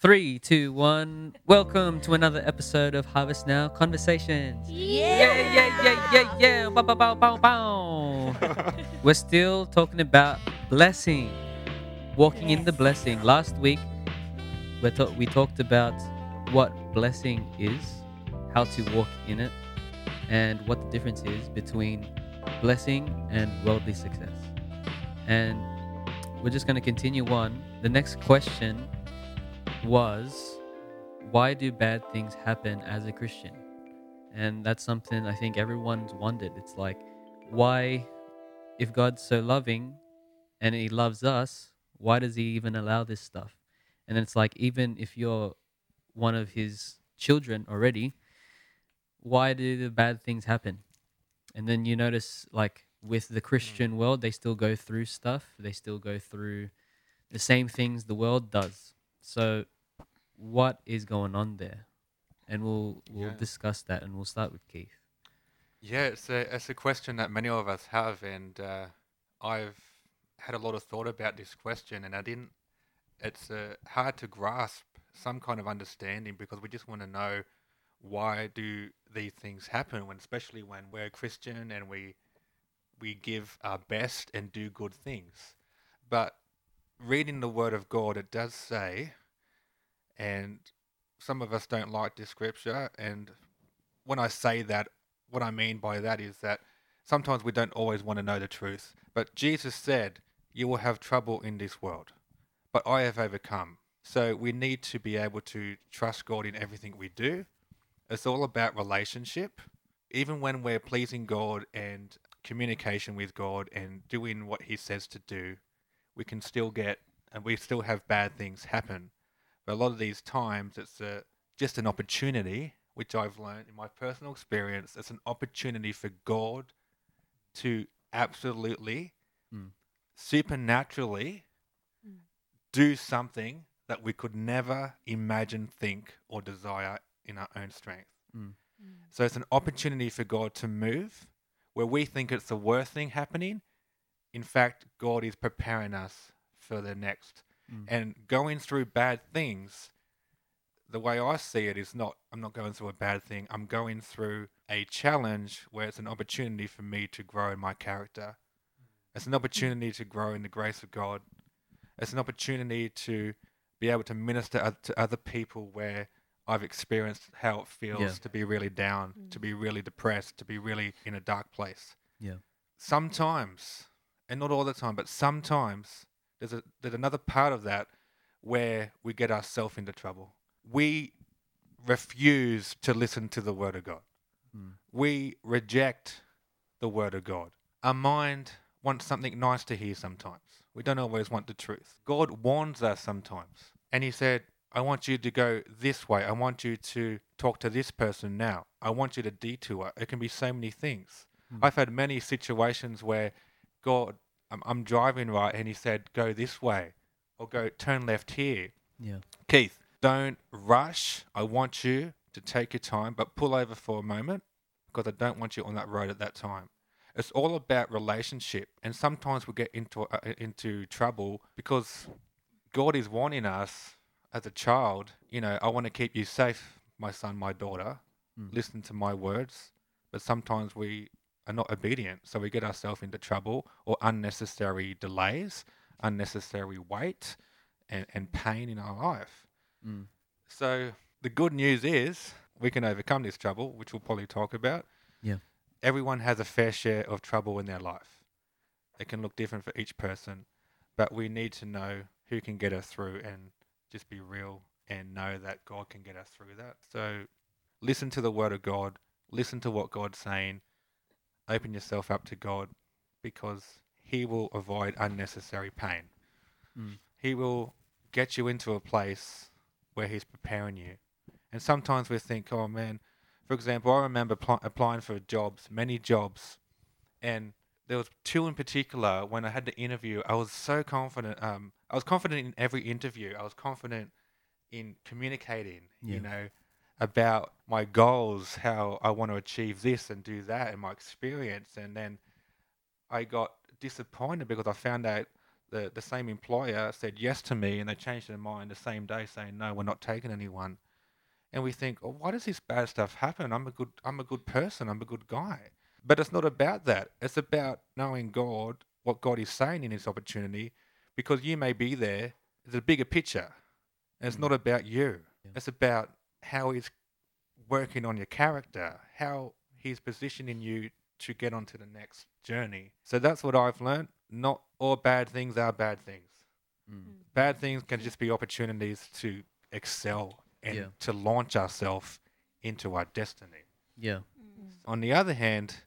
Three, two, one. Welcome to another episode of Harvest Now Conversations. Yeah, yeah, yeah, yeah, yeah. Bow, bow, bow, bow, bow. We're still talking about blessing, walking in the blessing. Last week, we, ta- we talked about what blessing is, how to walk in it, and what the difference is between blessing and worldly success. And we're just going to continue on. The next question was why do bad things happen as a Christian? And that's something I think everyone's wondered. It's like, why, if God's so loving and He loves us, why does He even allow this stuff? And it's like, even if you're one of His children already, why do the bad things happen? And then you notice, like, with the Christian mm. world, they still go through stuff, they still go through the same things the world does. So, what is going on there? And we'll we'll Yeah. discuss that, and we'll start with Keith. Yeah, it's a it's a question that many of us have, and uh, I've had a lot of thought about this question, and I didn't. It's uh, hard to grasp some kind of understanding because we just want to know why do these things happen, when especially when we're Christian and we we give our best and do good things. But reading the Word of God, it does say, and some of us don't like this scripture, and when I say that, what I mean by that is that sometimes we don't always want to know the truth. But Jesus said, You will have trouble in this world, but I have overcome. So we need to be able to trust God in everything we do. It's all about relationship. Even when we're pleasing God and communication with God and doing what He says to do, we can still get and we still have bad things happen. But a lot of these times, it's a, just an opportunity, which I've learned in my personal experience. It's an opportunity for God to absolutely, Mm. supernaturally do something that we could never imagine, think, or desire in our own strength. Mm. So it's an opportunity for God to move where we think it's the worst thing happening. In fact, God is preparing us for the next. Mm. And going through bad things, the way I see it is not, I'm not going through a bad thing. I'm going through a challenge where it's an opportunity for me to grow in my character. It's an opportunity to grow in the grace of God. It's an opportunity to be able to minister to other people where I've experienced how it feels Yeah. to be really down, to be really depressed, to be really in a dark place. Yeah. Sometimes, and not all the time, but sometimes there's a there's another part of that where we get ourselves into trouble. We refuse to listen to the word of God. Mm. We reject the word of God. Our mind wants something nice to hear sometimes. We don't always want the truth. God warns us sometimes. And he said, I want you to go this way. I want you to talk to this person now. I want you to detour. It can be so many things. Mm. I've had many situations where God, I'm, I'm driving right, and He said, "Go this way," or "Go turn left here." Yeah. Keith, don't rush. I want you to take your time, but pull over for a moment because I don't want you on that road at that time. It's all about relationship, and sometimes we get into uh, into trouble because God is warning us as a child. You know, I want to keep you safe, my son, my daughter. Mm. Listen to my words, but sometimes we are not obedient, so we get ourselves into trouble or unnecessary delays, unnecessary wait, and, and pain in our life. Mm. So the good news is we can overcome this trouble, which we'll probably talk about. Yeah. Everyone has a fair share of trouble in their life. It can look different for each person, but we need to know who can get us through and just be real and know that God can get us through that. So listen to the word of God, listen to what God's saying, open yourself up to God because he will avoid unnecessary pain. Mm. He will get you into a place where he's preparing you. And sometimes we think, oh man, for example, I remember pl- applying for jobs, many jobs, and there was two in particular when I had the interview. I was so confident. Um, I was confident in every interview. I was confident in communicating. Yeah. You know, about my goals, how I want to achieve this and do that, and my experience. And then I got disappointed because I found out the, the same employer said yes to me and they changed their mind the same day saying no we're not taking anyone. And we think oh, why does this bad stuff happen? I'm a good i'm a good person. I'm a good guy. But it's not about that. It's about knowing god what god is saying in this opportunity because you may be there. It's a bigger picture. And it's mm. not about you. Yeah. it's about how he's working on your character how he's positioning you to get onto the next journey so that's what i've learned not all bad things are bad things Mm. bad things can just be opportunities to excel and Yeah. to launch ourselves into our destiny. Yeah. On the other hand,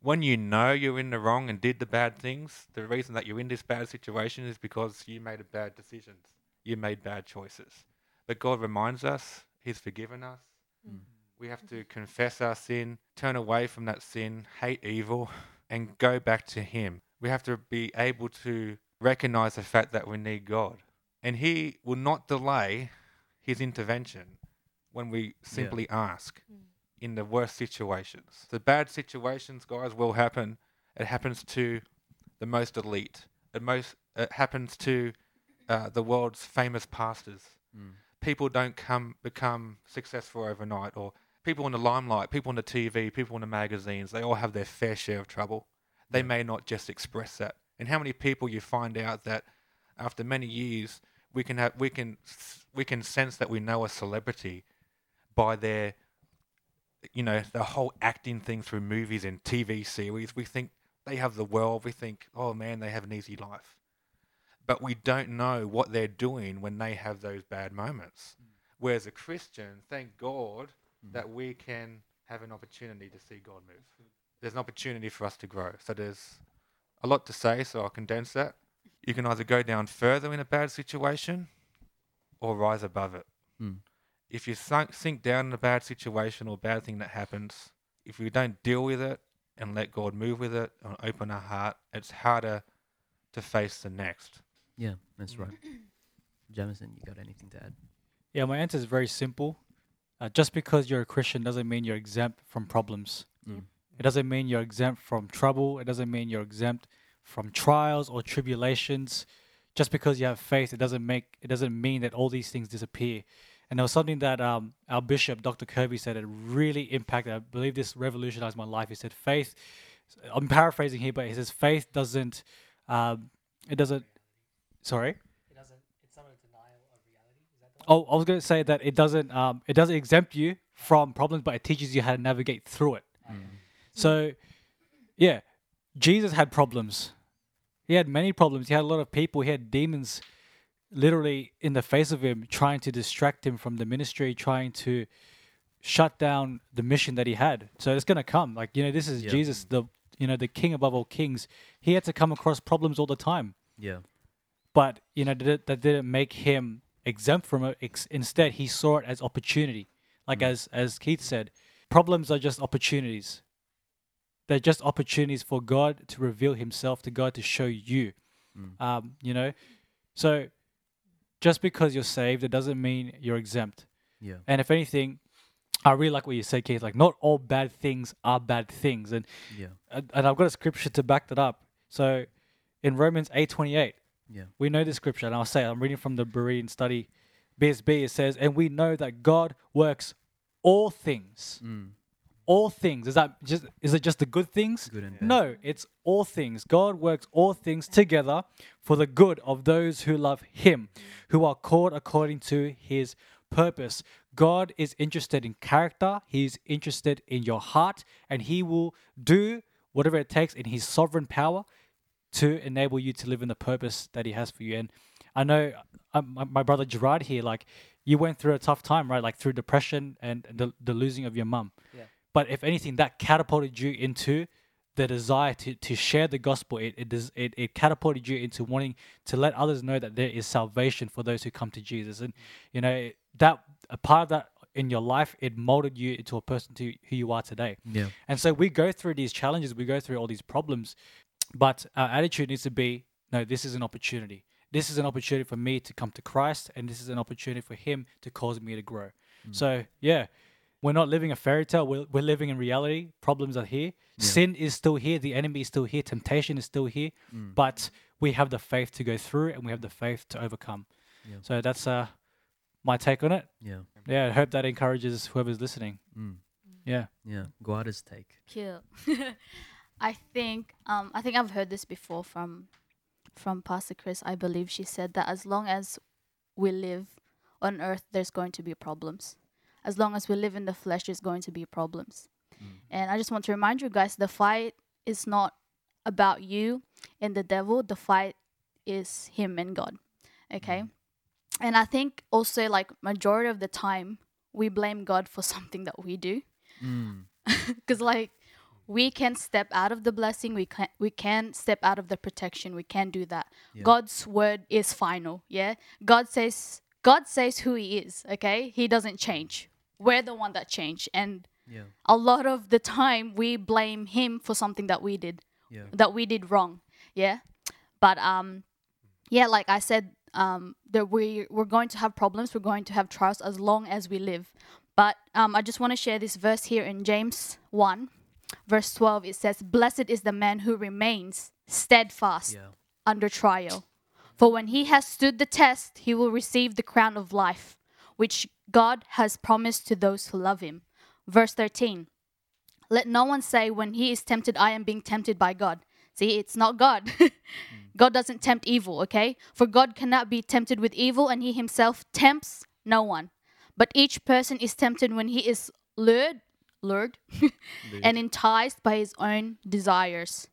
when you know you're in the wrong and did the bad things, the reason that you're in this bad situation is because you made a bad decisions. You made bad choices. But God reminds us He's forgiven us. Mm. We have to confess our sin, turn away from that sin, hate evil, and go back to Him. We have to be able to recognize the fact that we need God. And He will not delay His intervention when we simply ask in the worst situations. The bad situations, guys, will happen. It happens to the most elite. It most it happens to uh, the world's famous pastors. Mm. People don't come become successful overnight, or people in the limelight, people on the TV, people in the magazines. They all have their fair share of trouble. They Yeah. may not just express that. And how many people you find out that after many years we can have we can we can sense that we know a celebrity by their you know the whole acting thing through movies and TV series. We think they have the world. We think, oh man, they have an easy life, but we don't know what they're doing when they have those bad moments. Whereas a Christian, thank God Mm. that we can have an opportunity to see God move. There's an opportunity for us to grow. So there's a lot to say. So I'll condense that. You can either go down further in a bad situation, or rise above it Mm. if you sunk, sink down in a bad situation or bad thing that happens, if we don't deal with it and let God move with it and open our heart, it's harder to face the next. Yeah, that's right. Jamison, you got anything to add? Yeah, my answer is very simple. Uh, just because you're a Christian doesn't mean you're exempt from problems. Mm. It doesn't mean you're exempt from trouble. It doesn't mean you're exempt from trials or tribulations. Just because you have faith, it doesn't make it doesn't mean that all these things disappear. And there was something that um, our bishop, Dr. Kirby, said that really impacted. I believe this revolutionized my life. He said, "Faith." I'm paraphrasing here, but he says, "Faith doesn't. Um, it doesn't. Sorry." It doesn't. It's not a denial of reality. Is that Oh, I was going to say that it doesn't um, it doesn't exempt you from problems, but it teaches you how to navigate through it. So, yeah, Jesus had problems. He had many problems. He had a lot of people. He had demons literally in the face of him, trying to distract him from the ministry, trying to shut down the mission that he had. So it's going to come. Like you know, this is Yeah. Jesus, the you know the King above all kings. He had to come across problems all the time Yeah. But you know that, that didn't make him exempt from it. Ex- instead he saw it as opportunity. Like as as keith said problems are just opportunities. They're just opportunities for god to reveal himself to god to show you. Mm. um you know? So just because you're saved it doesn't mean you're exempt. Yeah. and if anything i really like what you said keith. Like not all bad things are bad things. And Yeah. and and i've got a scripture to back that up. So in romans 8 28 Yeah. we know the scripture, and I'll say I'm reading from the Berean study, BSB. It says, "And we know that God works all things, Mm. all things." Is that just? Is it just the good things? Good. No, it's all things. God works all things together for the good of those who love Him, who are called according to His purpose. God is interested in character. He's interested in your heart, and He will do whatever it takes in His sovereign power to enable you to live in the purpose that He has for you. And I know um, my, my brother Gerard here, like you went through a tough time, right? Like through depression and the, the losing of your mum. Yeah. But if anything, that catapulted you into the desire to, to share the gospel. It, it, does- it, it catapulted you into wanting to let others know that there is salvation for those who come to Jesus. And, you know, that a part of that in your life, it molded you into a person to who you are today. Yeah. And so we go through these challenges, we go through all these problems, but our attitude needs to be no, this is an opportunity. This is an opportunity for me to come to Christ, and this is an opportunity for Him to cause me to grow. So, yeah, we're not living a fairy tale, we're, we're living in reality. Problems are here, sin is still here, the enemy is still here, temptation is still here, but we have the faith to go through and we have the faith to overcome. Yeah. So that's uh my take on it. Yeah. Yeah, I hope that encourages whoever's listening. Mm. Yeah. Yeah. Guada's take. Cute. I think um, I think I've heard this before from from Pastor Chris. I believe she said that as long as we live on earth, there's going to be problems. As long as we live in the flesh, there's going to be problems. And I just want to remind you guys, the fight is not about you and the devil. The fight is him and God. Okay. And I think also like majority of the time we blame God for something that we do Mm. because like we can step out of the blessing we can we can step out of the protection we can do that. Yeah. god's word is final yeah? God says god says who he is okay? He doesn't change. We're the one that change and Yeah. a lot of the time we blame him for something that we did Yeah. that we did wrong yeah? But um yeah like i said um that we we're going to have problems we're going to have trials as long as we live. But um i just want to share this verse here in james 1 verse 12 it says blessed is the man who remains steadfast Yeah. under trial for when he has stood the test he will receive the crown of life which god has promised to those who love him verse 13 let no one say when he is tempted, I am being tempted by God. See, it's not God. Hmm. God doesn't tempt evil, okay? For God cannot be tempted with evil, and he himself tempts no one. But each person is tempted when he is lured, lured, and enticed by his own desires.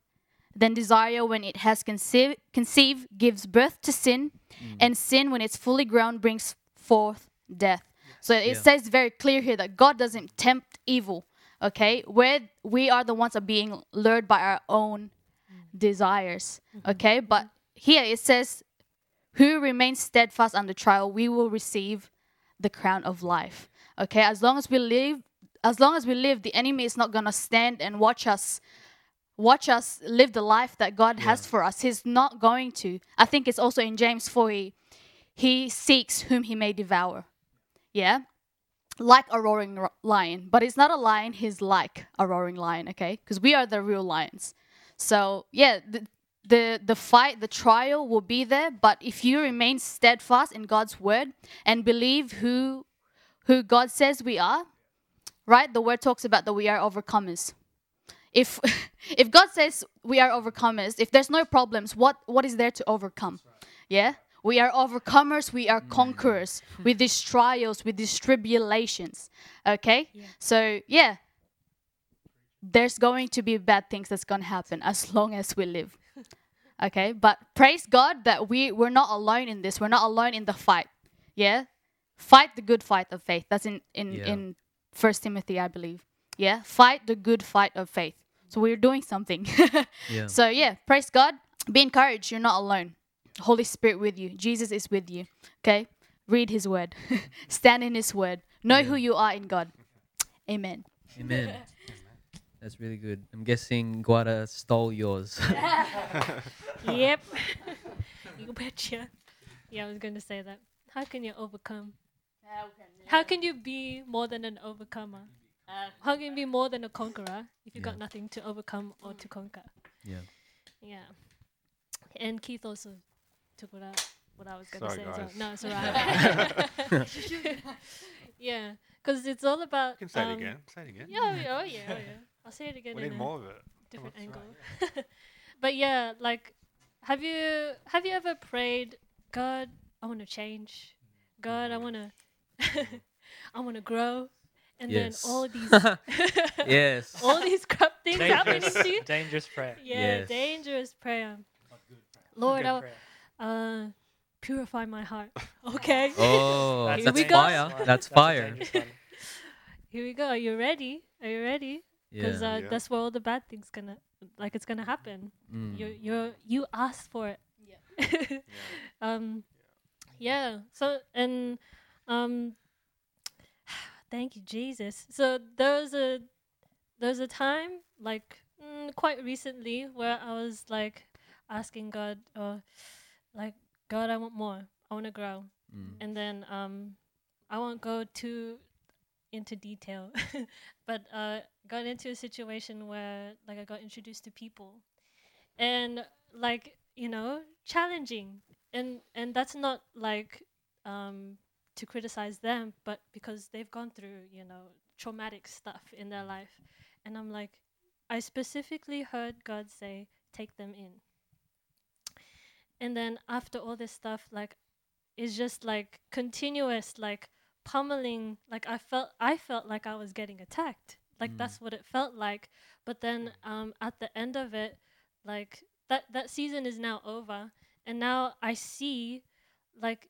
Then desire, when it has conceived, conceived gives birth to sin, mm. and sin, when it's fully grown, brings forth death. So it Yeah. says very clear here that God doesn't tempt evil. Okay, where we are the ones that are being lured by our own mm. desires. Mm-hmm. Okay, but here it says, "Who remains steadfast under trial, we will receive the crown of life." Okay, as long as we live, as long as we live, the enemy is not gonna stand and watch us watch us live the life that God has for us. He's not going to. I think it's also in James 4 he, he seeks whom he may devour. Yeah? Like a roaring ro- lion. But it's not a lion, he's like a roaring lion, okay? Because we are the real lions. So, yeah, the, the the fight, the trial will be there, but if you remain steadfast in God's word and believe who who God says we are, right? The word talks about that we are overcomers if if God says we are overcomers, if there's no problems, what what is there to overcome? Yeah? We are overcomers, we are mm. conquerors with these trials, with these tribulations. Okay? So, yeah. There's going to be bad things that's going to happen as long as we live. Okay? But praise God that we we're not alone in this. We're not alone in the fight. Yeah? Fight the good fight of faith. That's in in Yeah. in First Timothy, I believe. Yeah, fight the good fight of faith. So we're doing something. Yeah. So yeah, praise God. Be encouraged. You're not alone. Holy Spirit with you. Jesus is with you. Okay? Read his word. Stand in his word. Know who you are in God. Amen. Amen. That's really good. I'm guessing Guada stole yours. yep. you betcha. Yeah, I was going to say that. How can you overcome? How can you be more than an overcomer? How can you be more than a conqueror if you Yeah. got nothing to overcome or to conquer? yeah. Yeah. And Keith also took what I, what I was going to Sorry, say as well. guys. No, it's alright. yeah, because it's all about. You can say um, it again. Say it again. Yeah, oh, yeah, oh, yeah, oh, yeah. I'll say it again. we need more of it. different Come on. angle. but yeah, like have you have you ever prayed, God, I want to change. God, I want to I want to grow. And Yes. then all these Yes. all these crap things happening Dangerous, to you. dangerous prayer. Yeah, Yes. dangerous prayer. Lord, Good I, prayer. uh purify my heart. Okay. Oh, Here that's we go. fire. one. That's fire. dangerous one. Here we go. Are you ready? Are you ready? Because Yeah. uh, Yeah. that's where all the bad things gonna like it's gonna happen. Mm. you you you asked for it. um yeah. So and um thank you Jesus. So there was a there was a time like mm, quite recently where I was like asking God or like God I want more. I want to grow. Mm. And then um I won't go too into detail but uh got into a situation where like I got introduced to people and like you know, challenging. And and that's not like um to criticize them, but because they've gone through, you know, traumatic stuff in their life. And I'm like, I specifically heard God say, take them in. And then after all this stuff, like, it's just like continuous, like pummeling. Like I felt, I felt like I was getting attacked. Like Mm. that's what it felt like. But then um, at the end of it, like that that season is now over, and now I see, like,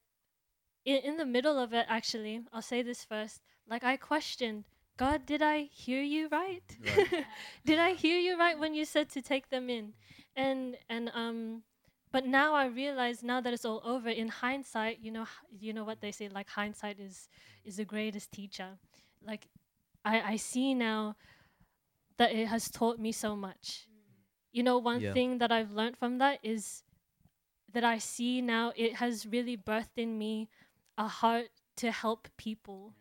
in in the middle of it. Actually, I'll say this first. Like I questioned, God, did I hear you right? did I hear you right when you said to take them in? And and um but now I realize now that it's all over in hindsight, you know you know what they say like hindsight is is the greatest teacher. Like I I see now that it has taught me so much. You know one Yeah. thing that I've learned from that is that I see now it has really birthed in me a heart to help people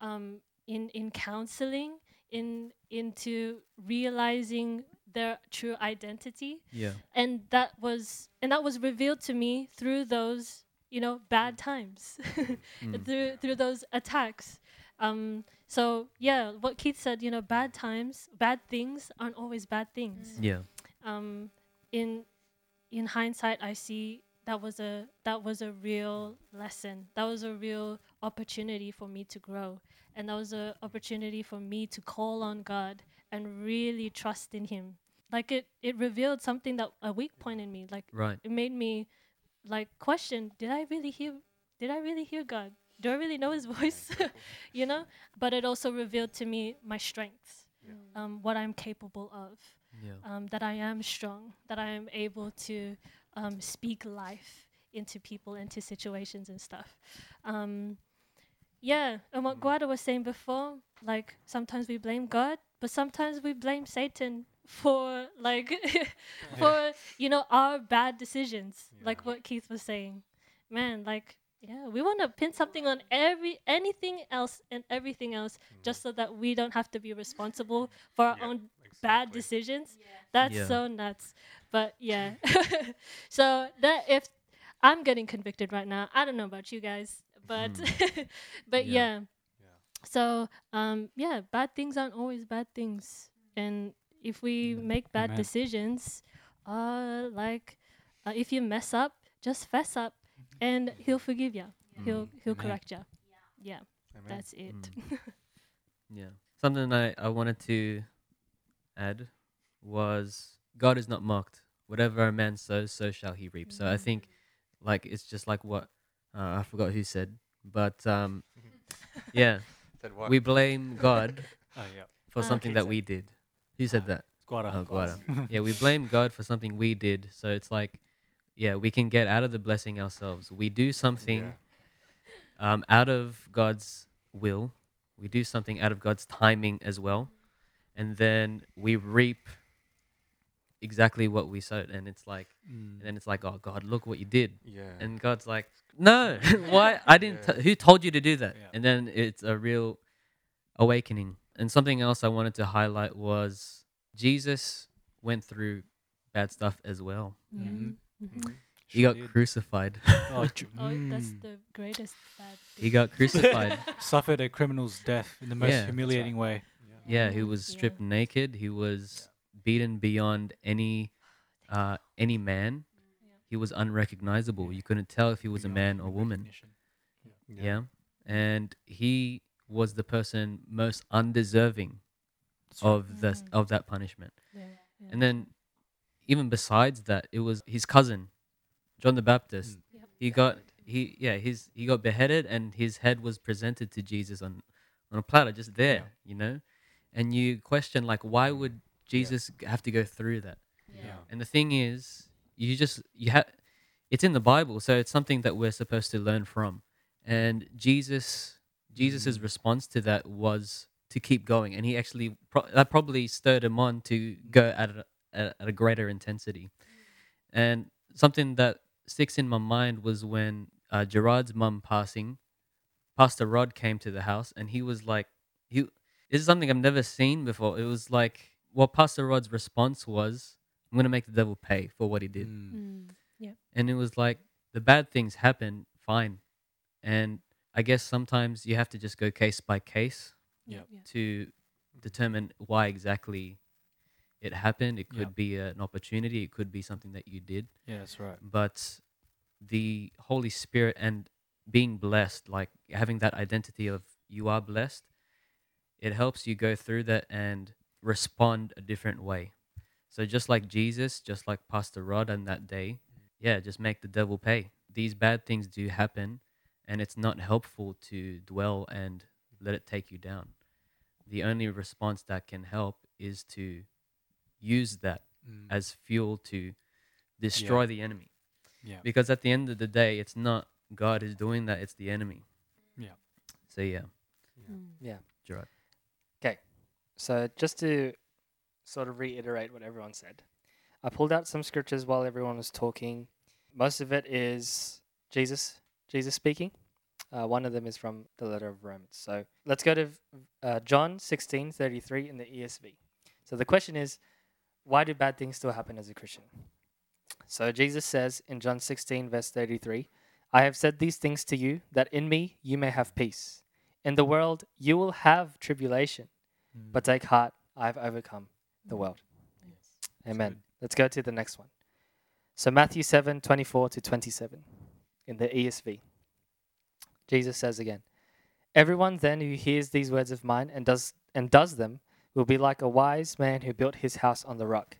um, in in counseling, in into realizing their true identity, Yeah. and that was and that was revealed to me through those you know bad times, Mm. through through those attacks. Um, so yeah, what Keith said, you know, bad times, bad things aren't always bad things Yeah. um, in in hindsight, I see that was a that was a real lesson. That was a real opportunity for me to grow, and that was an opportunity for me to call on God and really trust in Him. Like it, it revealed something that a weak point in me. Like Right. it made me like question: Did I really hear? Did I really hear God? Do I really know His voice? you know. But it also revealed to me my strengths, um, what I'm capable of Yeah. um, that I am strong, that I am able to um, speak life into people, into situations and stuff. Um, yeah, and what Guada was saying before, like sometimes we blame God, but sometimes we blame Satan for like for you know our bad decisions, like what Keith was saying. Man, like yeah, we want to pin something on every anything else and everything else just so that we don't have to be responsible for our Yeah, own bad exactly. decisions. That's Yeah. so nuts. But yeah. so that if I'm getting convicted right now, I don't know about you guys, but but Yeah. yeah. So um yeah, bad things aren't always bad things. And if we make bad Amen. decisions, uh like uh, if you mess up, just fess up and he'll forgive you. He'll he'll Amen. correct you. Yeah, Amen. that's it. Yeah. Something I, I wanted to add was God is not mocked. Whatever a man sows, so shall he reap. So I think like it's just like what uh, I forgot who said, but um, yeah, Said what? we blame God Oh yeah. for Ah, something okay. that we did. Who said that? Guada. Oh, Guada. yeah, we blame God for something we did. So it's like, yeah, we can get out of the blessing ourselves. We do something Yeah. um, out of God's will. We do something out of God's timing as well, and then we reap exactly what we sowed. And it's like, and then it's like, oh God, look what you did. Yeah. And God's like, no, why? I didn't. Yeah. T- who told you to do that? Yeah. And then it's a real awakening. And something else I wanted to highlight was Jesus went through bad stuff as well. Mhm. Mm-hmm. Mhm. He got did. crucified. Oh, tr- Oh, that's mm. the greatest bad. he got crucified. suffered a criminal's death in the most Yeah, that's humiliating way. Yeah, he was Yeah. stripped naked. He was beaten beyond any uh, any man. He was unrecognizable. You couldn't tell if he was a man or woman. recognition. Yeah. And he was the person most undeserving That's right. of the Mm. of that punishment. Yeah, yeah. And then even besides that, it was his cousin, John the Baptist. Mm. Yep. He got he yeah, his he got beheaded and his head was presented to Jesus on on a platter just there, you know? And you question like why would Jesus g- have to go through that? Yeah. And the thing is, you just you have it's in the Bible, so it's something that we're supposed to learn from. And Jesus Jesus's Mm. response to that was to keep going, and he actually pro- that probably stirred him on to go at a, at, at a greater intensity. And something that sticks in my mind was when uh, Gerard's mum passing, Pastor Rod came to the house, and he was like, he this is something I've never seen before. It was like what Pastor Rod's response was, "I'm gonna make the devil pay for what he did." Mm. Mm. Yeah. And it was like the bad things happen, fine. And I guess sometimes you have to just go case by case Yep. Yeah. to determine why exactly it happened. It could Yep. be an opportunity, it could be something that you did. Yeah, that's right. But the Holy Spirit and being blessed, like having that identity of you are blessed, it helps you go through that and respond a different way. So just like Jesus, just like Pastor Rod on that day, yeah, just make the devil pay. These bad things do happen, and it's not helpful to dwell and let it take you down. The only response that can help is to use that Mm. as fuel to destroy the enemy. Yeah. Because at the end of the day, it's not God is doing that, it's the enemy. Yeah. So yeah, Yeah. Gerard. Okay, so just to sort of reiterate what everyone said, I pulled out some scriptures while everyone was talking. Most of it is Jesus, Jesus speaking. Uh, one of them is from the letter of Romans. So let's go to uh, John sixteen thirty three in the ESV. So the question is, why do bad things still happen as a Christian? So Jesus says in John 16, verse 33, I have said these things to you, that in me you may have peace. In the world you will have tribulation, Mm. but take heart, I have overcome the world. Amen. Let's go to the next one. So Matthew 7, 24 to 27 in the ESV. Jesus says again, Everyone then who hears these words of mine and does and does them will be like a wise man who built his house on the rock.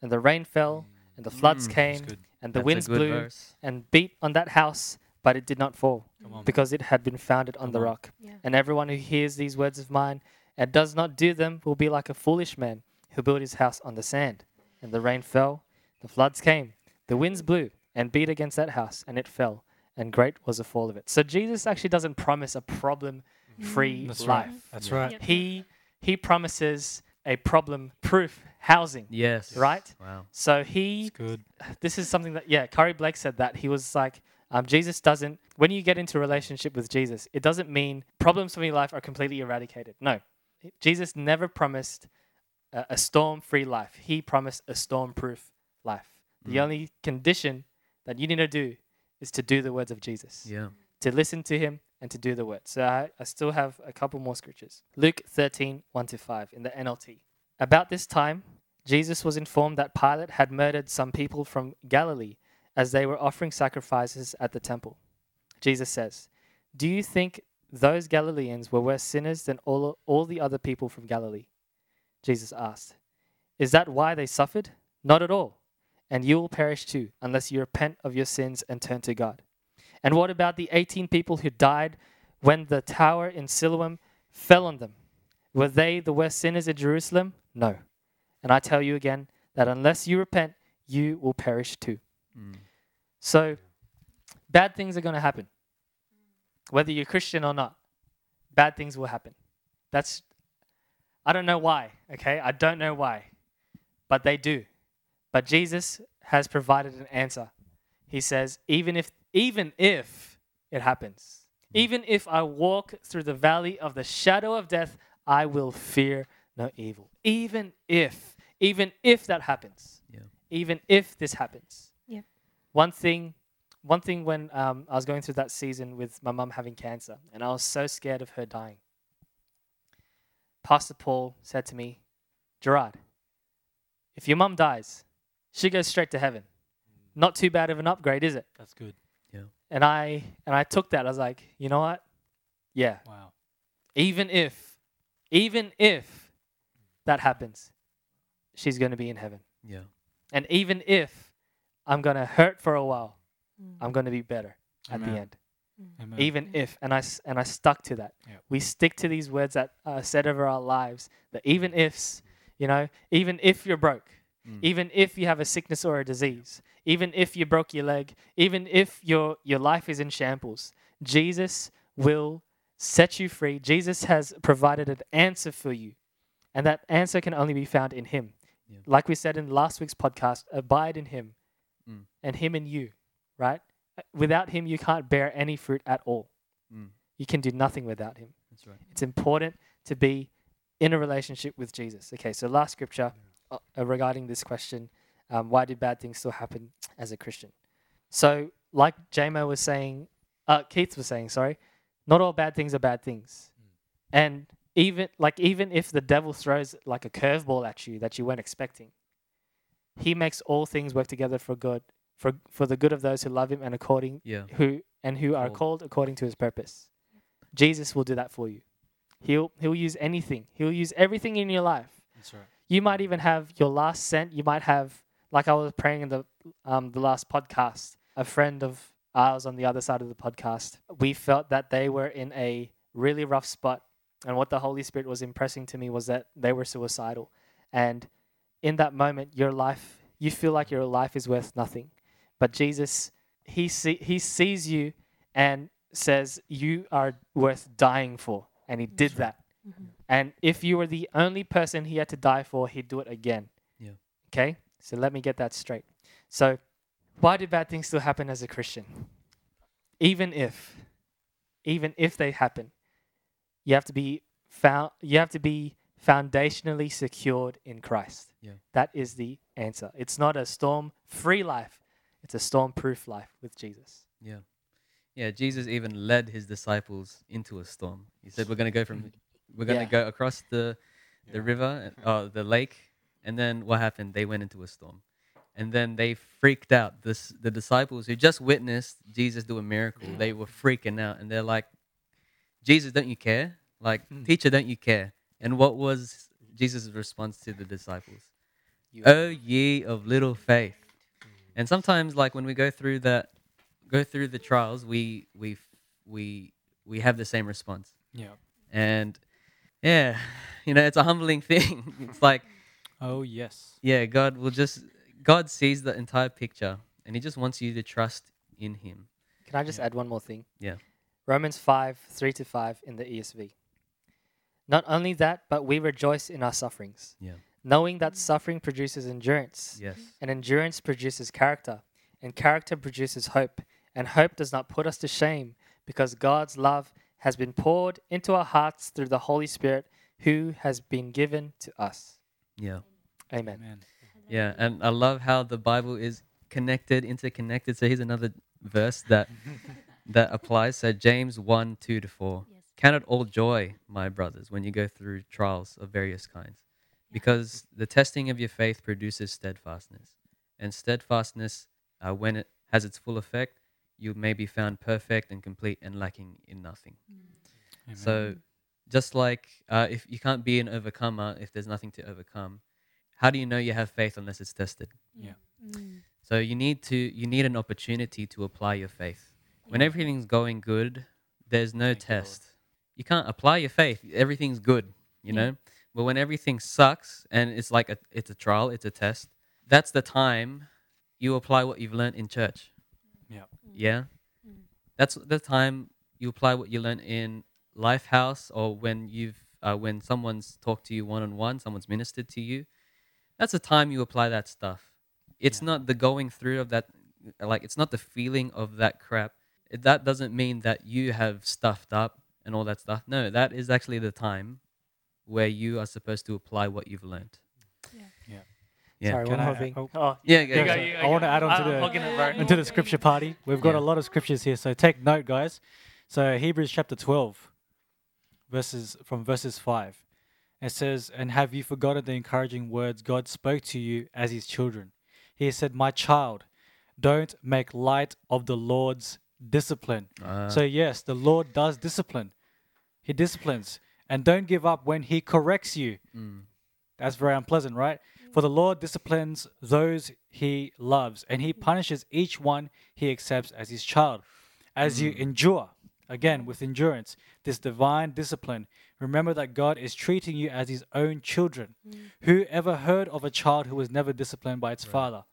And the rain fell, and the floods Mm, came, and the That's winds blew verse. and beat on that house, but it did not fall, on. because it had been founded on Come the on. rock. Yeah. And everyone who hears these words of mine and does not do them will be like a foolish man who built his house on the sand. And the rain fell, the floods came, the winds blew and beat against that house, and it fell, and great was the fall of it. So Jesus actually doesn't promise a problem free mm. That's life. right. That's Yeah. right. He he promises a problem proof housing. Yes. Right? Wow. So he It's good. this is something that yeah Curry Blake said that he was like um, Jesus doesn't when you get into a relationship with Jesus it doesn't mean problems from your life are completely eradicated no Jesus never promised a, a storm-free life he promised a storm-proof life the Mm. only condition that you need to do is to do the words of Jesus Yeah. to listen to him and to do the words. So I, I still have a couple more scriptures. Luke 13, 1 to 5 in the NLT. About this time, Jesus was informed that Pilate had murdered some people from Galilee as they were offering sacrifices at the temple. Jesus says, Do you think those Galileans were worse sinners than all, all the other people from Galilee? Jesus asked, Is that why they suffered? Not at all. And you will perish too, unless you repent of your sins and turn to God. And what about the 18 people who died when the tower in Siloam fell on them? Were they the worst sinners in Jerusalem? No. And I tell you again that unless you repent, you will perish too. Mm. So, bad things are going to happen. Whether you're Christian or not, bad things will happen. That's, I don't know why, okay? I don't know why, but they do. But Jesus has provided an answer. He says, even if, even if it happens, even if I walk through the valley of the shadow of death, I will fear no evil. Even if, even if that happens, Yeah. even if this happens. Yep. One thing, one thing when um, I was going through that season with my mum having cancer, and I was so scared of her dying. Pastor Paul said to me, Gerard, if your mum dies, she goes straight to heaven. Not too bad of an upgrade, is it? That's good. Yeah. And I and I took that. I was like, you know what? Yeah. Wow. Even if, even if that happens, she's going to be in heaven. Yeah. And even if I'm going to hurt for a while, Mm. I'm going to be better at the end. Amen. Even if, and I s- and I stuck to that. Yep. We stick to these words that are said over our lives. That even ifs, you know, even if you're broke, Mm. even if you have a sickness or a disease, even if you broke your leg, even if your your life is in shambles, Jesus will set you free. Jesus has provided an answer for you, and that answer can only be found in Him. Yeah. Like we said in last week's podcast, abide in Him, Mm. and Him in you. Right? Without Him, you can't bear any fruit at all. Mm. You can do nothing without Him. That's right. It's important to be in a relationship with Jesus. Okay, so last scripture uh, uh, regarding this question um, why do bad things still happen as a Christian? So, like JMO was saying, uh, Keith was saying, sorry, not all bad things are bad things. And even like even if the devil throws like a curveball at you that you weren't expecting, he makes all things work together for good, for for the good of those who love him and according Yeah. who and who are Called. called according to his purpose. Jesus will do that for you. He'll he'll use anything. He'll use everything in your life. That's right. You might even have your last cent. You might have, like I was praying in the um the last podcast. A friend of ours on the other side of the podcast, we felt that they were in a really rough spot, and what the Holy Spirit was impressing to me was that they were suicidal, and in that moment, your life, you feel like your life is worth nothing, but Jesus, he see, he sees you and says you are worth dying for, and he did that. Mm-hmm. And if you were the only person he had to die for, he'd do it again. Yeah. Okay? So let me get that straight. So, why do bad things still happen as a Christian? Even if, even if they happen, you have to be found, you have to be foundationally secured in Christ. Yeah. That is the answer. It's not a storm free life, it's a storm proof life with Jesus. Yeah. Yeah, Jesus even led his disciples into a storm. He said, We're going to go from, we're going to Yeah. go across the, the river, uh, the lake. And then what happened? They went into a storm. And then they freaked out. This, the disciples who just witnessed Jesus do a miracle, they were freaking out. And they're like, Jesus, don't you care? Like, Mm. teacher, don't you care? And what was Jesus' response to the disciples? You- O oh, ye of little faith. Mm-hmm. And sometimes, like when we go through that, go through the trials, we we we we have the same response. Yeah. And yeah, you know, it's a humbling thing. it's like, Oh yes. yeah, God will just God sees the entire picture, and He just wants you to trust in Him. Can I just Yeah. add one more thing? Yeah. Romans 5 3 to 5 in the ESV. Not only that, but we rejoice in our sufferings, Yeah. knowing that suffering produces endurance, Yes. and endurance produces character, and character produces hope, and hope does not put us to shame, because God's love has been poured into our hearts through the Holy Spirit who has been given to us. Yeah. Amen. Amen. Yeah, and I love how the Bible is connected, interconnected. So here's another verse that that applies. So James one two to four. Yes. Count it all joy, my brothers, when you go through trials of various kinds, because the testing of your faith produces steadfastness, and steadfastness, uh, when it has its full effect, you may be found perfect and complete and lacking in nothing. Amen. So, just like uh, if you can't be an overcomer if there's nothing to overcome, how do you know you have faith unless it's tested? Mm. So you need to you need an opportunity to apply your faith. When everything's going good, there's no Thank you, Lord. test. You can't apply your faith. Everything's good, you Yeah. know. But when everything sucks and it's like a it's a trial, it's a test. That's the time you apply what you've learned in church. Yeah. Yeah. Mm. That's the time you apply what you learned in Lifehouse or when you've uh, when someone's talked to you one on one, someone's ministered to you. That's the time you apply that stuff. It's Yeah. not the going through of that, like it's not the feeling of that crap. That doesn't mean that you have stuffed up and all that stuff. No, that is actually the time where you are supposed to apply what you've learned. Yeah. Yeah. Yeah. Sorry, Can one I- more thing. oh. Oh, Yeah, you yeah, go, go, I want to add on to the hogging it, into the scripture party. We've got Yeah. a lot of scriptures here, so take note, guys. So Hebrews chapter twelve, verses from verses five, it says, "And have you forgotten the encouraging words God spoke to you as His children? He said, My child, don't make light of the Lord's discipline." Uh, So yes, the Lord does discipline. He disciplines, and don't give up when He corrects you. mm, That's very unpleasant, right? For the Lord disciplines those he loves, and he punishes each one he accepts as his child. As you endure, again with endurance, this divine discipline, remember that God is treating you as his own children. Who ever heard of a child who was never disciplined by its father?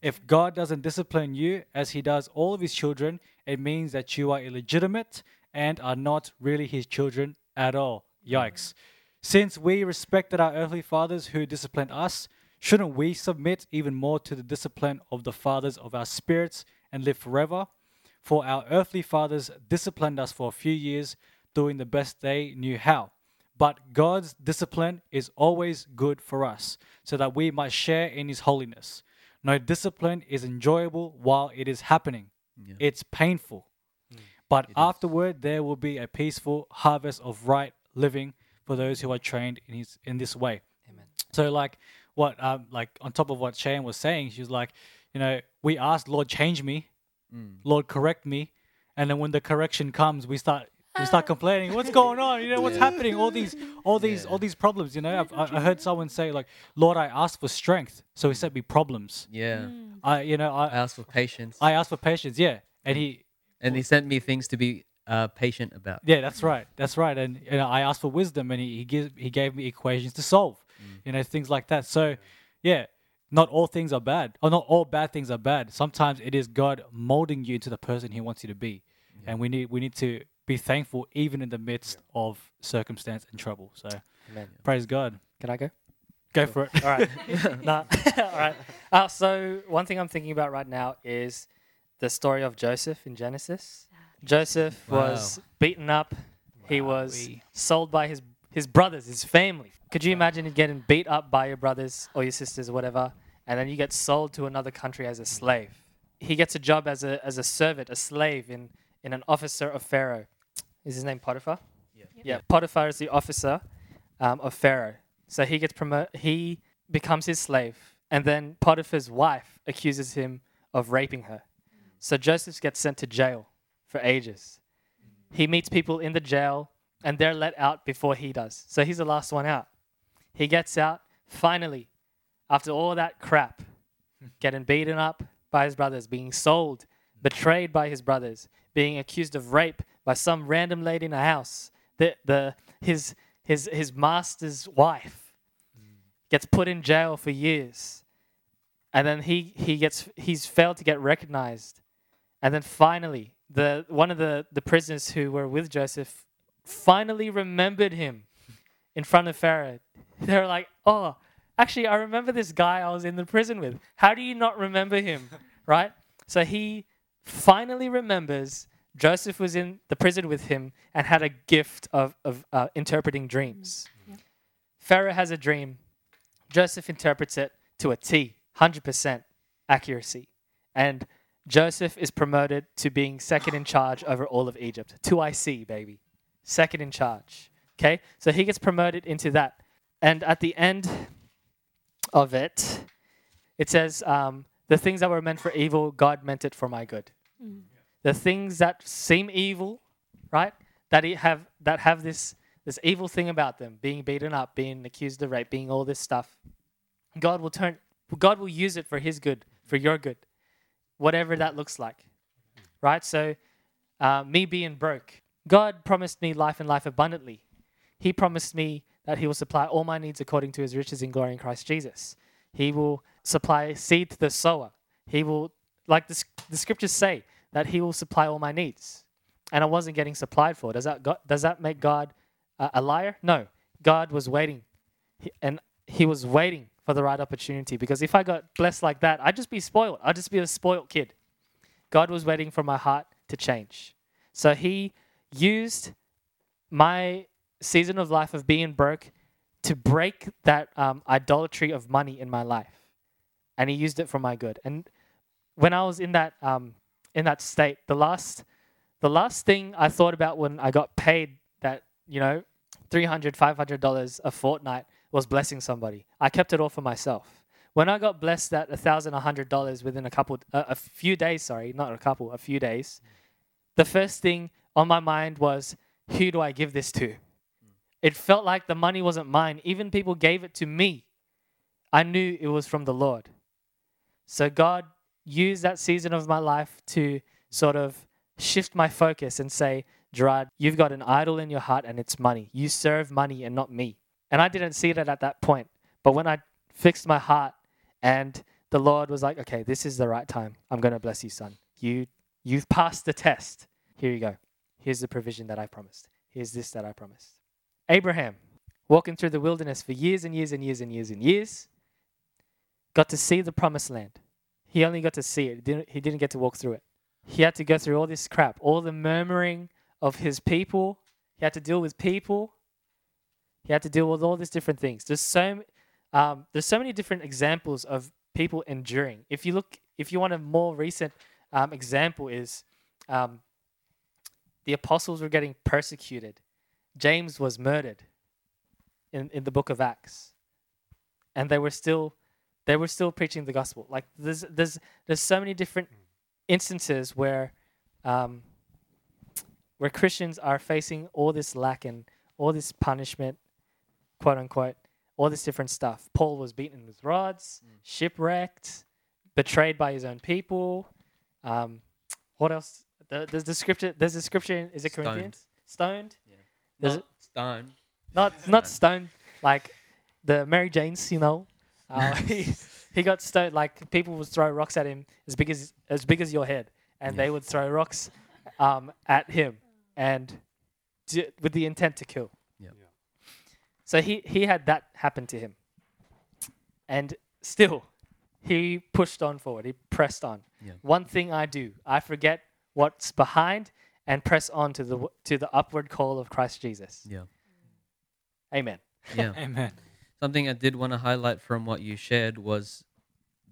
If God doesn't discipline you as he does all of his children, it means that you are illegitimate and are not really his children at all. Yikes. Since we respected our earthly fathers who disciplined us, shouldn't we submit even more to the discipline of the fathers of our spirits and live forever? For our earthly fathers disciplined us for a few years, doing the best they knew how. But God's discipline is always good for us, so that we might share in his holiness. No discipline is enjoyable while it is happening. Yeah. It's painful. But It is. afterward there will be a peaceful harvest of right living for those who are trained in his in this way. Amen. So like what um like on top of what Shane was saying, she was like, you know, we asked Lord change me, Mm. Lord correct me, and then when the correction comes, we start we start complaining. What's going on? You know what's Yeah. happening? All these all these Yeah. all these problems. You know, I've, I I heard someone say like, Lord, I asked for strength, so He sent me problems. Yeah. Mm. I you know I I asked for patience. I asked for patience. Yeah, and He and he sent me things to be uh, patient about. Yeah, that's right. That's right. And you know, I asked for wisdom, and he he gives he gave me equations to solve. You know, things like that. So, yeah, not all things are bad, or not all bad things are bad. Sometimes it is God molding you into the person He wants you to be, and we need we need to be thankful even in the midst of circumstance and trouble. So, Amen. praise God. Can I go? Go for it. All right. nah. All right. Uh, so one thing I'm thinking about right now is the story of Joseph in Genesis. Joseph was beaten up. He was Wowee. sold by his his brothers, his family. Could you imagine getting beat up by your brothers or your sisters or whatever, and then you get sold to another country as a slave? He gets a job as a as a servant, a slave in in an officer of Pharaoh. Is his name Potiphar? Yeah. Yeah. Potiphar is the officer um, of Pharaoh. So he gets promoted. He becomes his slave, and then Potiphar's wife accuses him of raping her. So Joseph gets sent to jail for ages. He meets people in the jail, and they're let out before he does. So he's the last one out. He gets out finally, after all that crap, getting beaten up by his brothers, being sold, betrayed by his brothers, being accused of rape by some random lady in a house. The, the, his, his, his master's wife gets put in jail for years. And then he, he gets he's failed to get recognized. And then finally, the one of the, the prisoners who were with Joseph finally remembered him in front of Pharaoh. They were like, Oh, actually I remember this guy I was in the prison with. How do you not remember him? right? So he finally remembers Joseph was in the prison with him and had a gift of, of uh, interpreting dreams. Yeah. Pharaoh has a dream. Joseph interprets it to a T, 100% accuracy. And Joseph is promoted to being second in charge over all of Egypt. 2IC, baby. Second in charge. Okay? So he gets promoted into that. And at the end of it, it says, um, The things that were meant for evil, God meant it for my good. Mm. The things that seem evil, right? That have that have this this evil thing about them, being beaten up, being accused of rape, being all this stuff. God will turn God will use it for his good, for your good. Whatever that looks like. Right? So uh, me being broke, God promised me life and life abundantly. He promised me that He will supply all my needs according to His riches in glory in Christ Jesus. He will supply seed to the sower. He will, like the, the scriptures say, that He will supply all my needs. And I wasn't getting supplied for. Does that, go, does that make God a, a liar? No. God was waiting. He, and He was waiting for the right opportunity because if I got blessed like that, I'd just be spoiled. I'd just be a spoiled kid. God was waiting for my heart to change. So He used my season of life of being broke to break that um, idolatry of money in my life, and He used it for my good. And when I was in that um, in that state, the last the last thing I thought about when I got paid that you know 300 500 dollars a fortnight was blessing somebody. I kept it all for myself. When I got blessed at a thousand a hundred dollars within a couple uh, a few days, sorry, not a couple, a few days, the first thing on my mind was who do I give this to? It felt like the money wasn't mine. Even people gave it to me. I knew it was from the Lord. So God used that season of my life to sort of shift my focus and say, Gerard, you've got an idol in your heart and it's money. You serve money and not me. And I didn't see that at that point. But when I fixed my heart and the Lord was like, okay, this is the right time. I'm going to bless you, son. You, you've passed the test. Here you go. Here's the provision that I promised. Here's this that I promised. Abraham, walking through the wilderness for years and years and years and years and years, got to see the promised land. He only got to see it. He didn't, he didn't get to walk through it. He had to go through all this crap, all the murmuring of his people. He had to deal with people. He had to deal with all these different things. There's so, um, there's so many different examples of people enduring. If you look, if you want a more recent um, example, is um, the apostles were getting persecuted. James was murdered in, in the book of Acts, and they were still they were still preaching the gospel. Like there's there's there's so many different instances where um, where Christians are facing all this lack and all this punishment, quote unquote, all this different stuff. Paul was beaten with rods, shipwrecked, betrayed by his own people. Um, what else? The, there's the scripture. There's a scripture. In, is it Stoned. Corinthians? Stoned. There's Not stone. not not stoned like the Mary Janes, you know. Uh, he, he got stoned. Like people would throw rocks at him as big as as big as your head, and Yeah. they would throw rocks um, at him, and d- with the intent to kill. Yeah. Yeah. So he he had that happen to him, and still, he pushed on forward. He pressed on. Yeah. One thing I do, I forget what's behind and press on to the w- to the upward call of Christ Jesus. Yeah. Amen. Yeah. Amen. Something I did want to highlight from what you shared was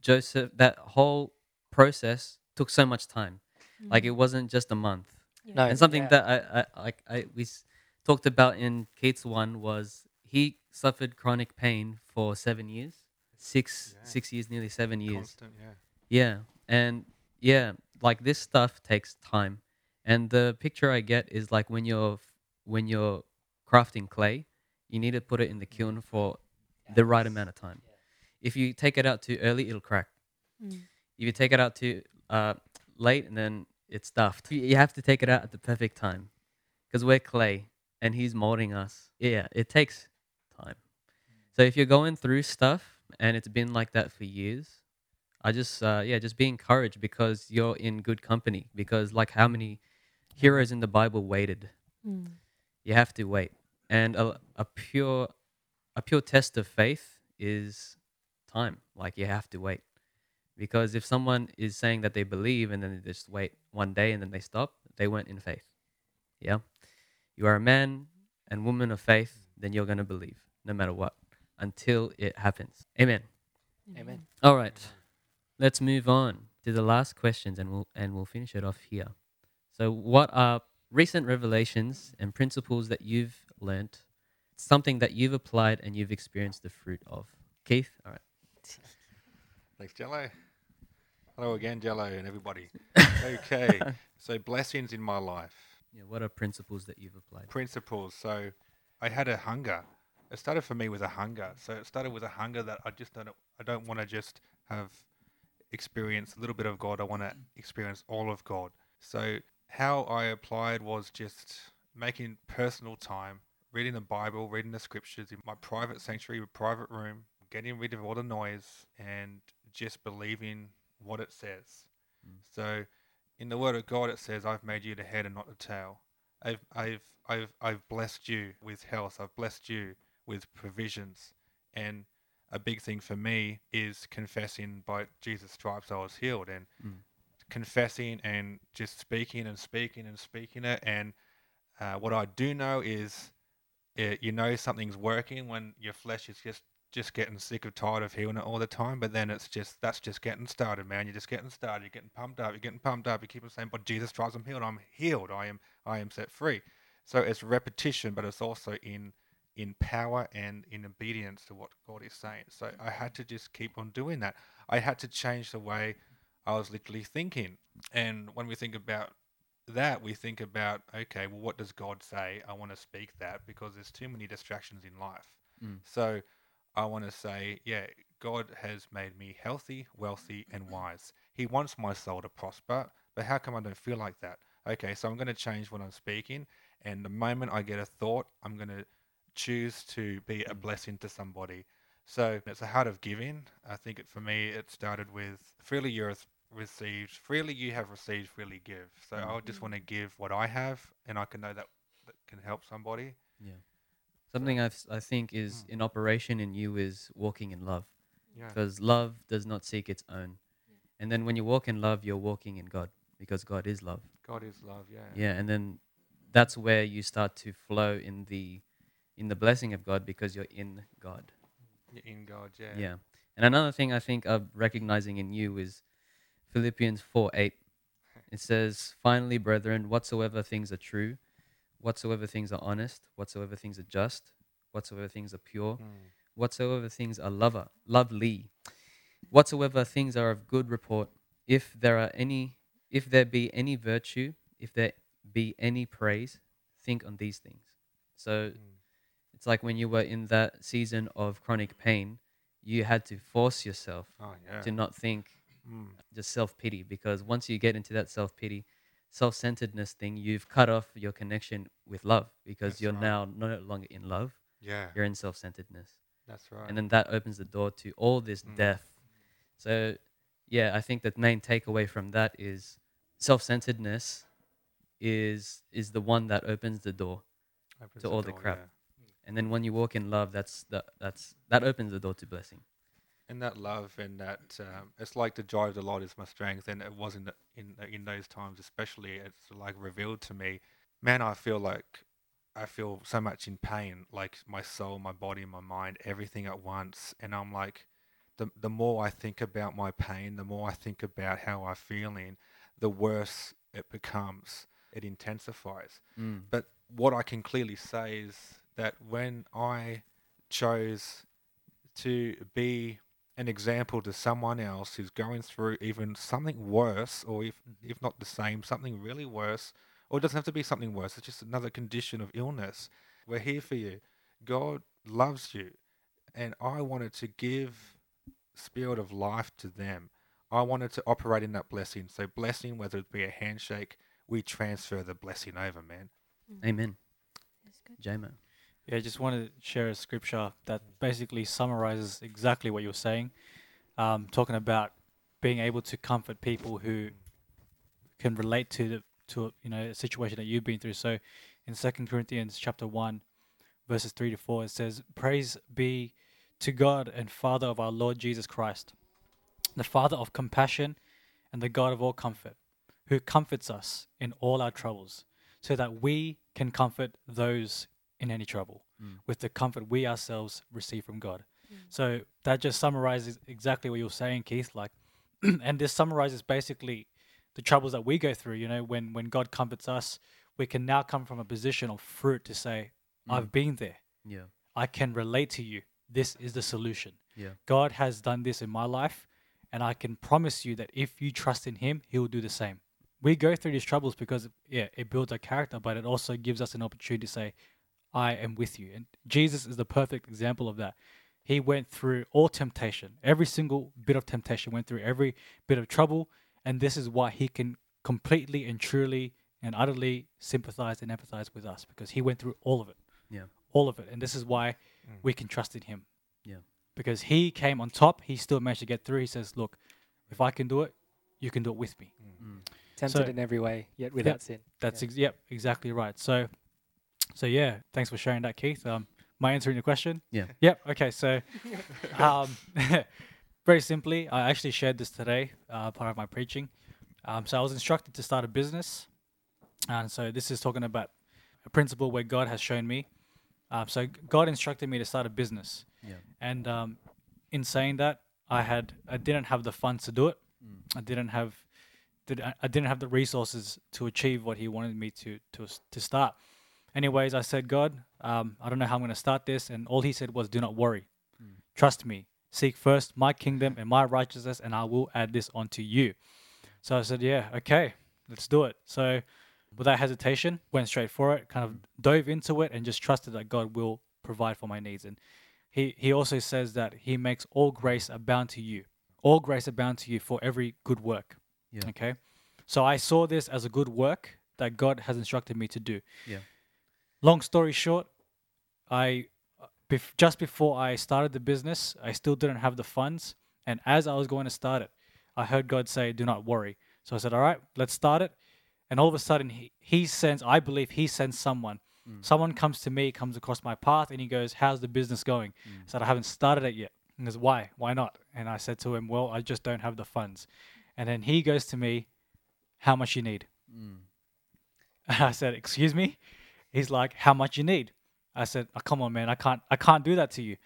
Joseph. That whole process took so much time. Like mm-hmm. it wasn't just a month. No, and something yeah. that I, I like I we s- talked about in Kate's one was he suffered chronic pain for seven years, six Yeah. six years, nearly seven years. Constant, yeah. Yeah, and yeah, like this stuff takes time, and the picture I get is like when you're when you're crafting clay, you need to put it in the kiln mm-hmm. for the right amount of time. If you take it out too early, it'll crack. Mm. If you take it out too uh, late, and then it's stuffed. You- You have to take it out at the perfect time, because we're clay, and He's molding us. Yeah, it takes time. So if you're going through stuff and it's been like that for years, I just uh, yeah, just be encouraged because you're in good company. Because like how many heroes in the Bible waited? Mm. You have to wait, and a, a pure a pure test of faith is time. Like you have to wait, because if someone is saying that they believe and then they just wait one day and then they stop, they weren't in faith. Yeah, you are a man and woman of faith, then you're gonna believe no matter what until it happens. Amen. Amen. All right. Let's move on to the last questions and we'll and we'll finish it off here. So what are recent revelations and principles that you've learnt, something that you've applied and you've experienced the fruit of? Keith? All right. Thanks, Jello. Hello again, Jello, and everybody. okay, so blessings in my life, Yeah, what are principles that you've applied? principles. So I had a hunger. It started for me with a hunger. So it started with a hunger that I just don't. I don't want to just have experience a little bit of God. I want to experience all of God. So how I applied was just making personal time, reading the Bible, reading the scriptures in my private sanctuary, private room, getting rid of all the noise, and just believing what it says. So in the Word of God, it says, "I've made you the head and not the tail." I've, I've, I've, I've blessed you with health. I've blessed you with provisions. And a big thing for me is confessing by Jesus' stripes I was healed and Mm. confessing and just speaking and speaking and speaking it. And uh, what I do know is uh, you know something's working when your flesh is just just getting sick of tired of hearing it all the time. But then it's just that's just getting started, man. You're just getting started. You're getting pumped up. You're getting pumped up. You keep on saying, "But Jesus stripes, I'm healed. I'm healed. I am. I am set free." So it's repetition, but it's also in in power and in obedience to what God is saying. So I had to just keep on doing that. I had to change the way I was literally thinking. And when we think about that, we think about, okay, well, what does God say? I want to speak that because there's too many distractions in life. Mm. So I want to say, yeah, God has made me healthy, wealthy, and wise. He wants my soul to prosper, but how come I don't feel like that? Okay, so I'm going to change what I'm speaking. And the moment I get a thought, I'm going to choose to be a blessing to somebody. So it's a heart of giving. I think it, for me, it started with freely you have received, freely you have received, freely give. So mm. I just want to give what I have, and I can know that that can help somebody. Yeah. Something I've, I think is mm. in operation in you is walking in love. Yeah. Because love does not seek its own. And then when you walk in love, you're walking in God because God is love. God is love. Yeah. Yeah, and then that's where you start to flow in the in the blessing of God because you're in God. You're in God. Yeah. Yeah. And another thing I think I'm recognizing in you is Philippians 4 8. It says, Finally, brethren, whatsoever things are true, whatsoever things are honest, whatsoever things are just, whatsoever things are pure, hmm. whatsoever things are lover, lovely, whatsoever things are of good report, if there are any, if there be any virtue, if there be any praise, think on these things. So hmm. it's like when you were in that season of chronic pain, you had to force yourself Oh yeah. to not think Mm. just self pity because once you get into that self pity, self centeredness thing, you've cut off your connection with love because That's you're right. now no longer in love, Yeah. you're in self centeredness. That's right. And then that opens the door to all this Mm. death. So, yeah, I think the main takeaway from that is self centeredness is is the one that opens the door. Opens to all the door, crap. yeah. And then when you walk in love, that's the, that's that opens the door to blessing. And that love and that um, it's like the joy of the Lord is my strength, and it was in in in those times, especially. It's like revealed to me, man. I feel like I feel so much in pain, like my soul, my body, my mind, everything at once, and I'm like, the the more I think about my pain, the more I think about how I'm feeling, the worse it becomes. It intensifies. Mm. But what I can clearly say is that when I chose to be an example to someone else who's going through even something worse, or if, mm-hmm. if not the same, something really worse, or it doesn't have to be something worse, it's just another condition of illness. We're here for you. God loves you. And I wanted to give spirit of life to them. I wanted to operate in that blessing. So blessing, whether it be a handshake, we transfer the blessing over, man. Mm-hmm. Amen. That's good. J-Mo. Yeah, I just wanted to share a scripture that basically summarizes exactly what you're saying. Um, talking about being able to comfort people who can relate to the, to you know a situation that you've been through. So, in Second Corinthians chapter one, verses three to four, it says, "Praise be to God and Father of our Lord Jesus Christ, the Father of compassion and the God of all comfort, who comforts us in all our troubles, so that we can comfort those in any trouble Mm. with the comfort we ourselves receive from God. So that just summarizes exactly what you're saying, Keith. Like, and this summarizes basically the troubles that we go through. You know, when when God comforts us, we can now come from a position of fruit to say, "I've been there. Yeah. I can relate to you. This is the solution. Yeah. God has done this in my life, and I can promise you that if you trust in Him, He will do the same. We go through these troubles because, yeah, it builds our character, but it also gives us an opportunity to say, I am with you. And Jesus is the perfect example of that. He went through all temptation, every single bit of temptation, went through every bit of trouble, and this is why He can completely and truly and utterly sympathize and empathize with us because He went through all of it Yeah. all of it. And this is why Mm. we can trust in him. Yeah. Because he came on top, he still managed to get through. He says, Look, if I can do it, you can do it with me. Mm. Tempted So- in every way, yet without sin. That's Yeah. ex- yep, exactly right. So so yeah, thanks for sharing that, Keith. Um am I answering your question? Yeah. Yep. Okay, so um very simply, I actually shared this today, uh, part of my preaching. Um, so I was instructed to start a business. And so this is talking about a principle where God has shown me. Um, so God instructed me to start a business. Yeah. and um, in saying that i had i didn't have the funds to do it i didn't have did I, I didn't have the resources to achieve what he wanted me to to to start anyways i said god um, i don't know how i'm going to start this and all he said was do not worry trust me seek first my kingdom and my righteousness and i will add this onto you so i said yeah okay let's do it so without hesitation went straight for it kind of dove into it and just trusted that god will provide for my needs and he, he also says that he makes all grace abound to you, all grace abound to you for every good work. Yeah. Okay. So I saw this as a good work that God has instructed me to do. Yeah. Long story short, I bef- just before I started the business, I still didn't have the funds, and as I was going to start it, I heard God say, "Do not worry." So I said, "All right, let's start it." And all of a sudden, he, he sends, I believe he sends someone. Someone comes to me, comes across my path, and he goes, How's the business going? I said, I haven't started it yet. And he goes, Why? Why not? And I said to him, Well, I just don't have the funds. And then he goes to me, How much you need? Mm. And I said, Excuse me? He's like, How much you need? I said, oh, Come on, man, I can't I can't do that to you.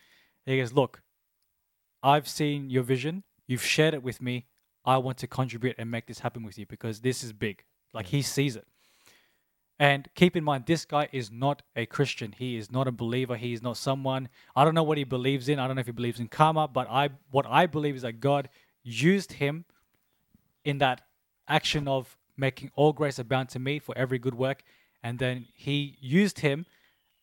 He goes, Look, I've seen your vision. You've shared it with me. I want to contribute and make this happen with you because this is big. Like he sees it. And keep in mind, this guy is not a Christian. He is not a believer. He is not someone. I don't know what he believes in. I don't know if he believes in karma, but I what I believe is that God used him in that action of making all grace abound to me for every good work, and then he used him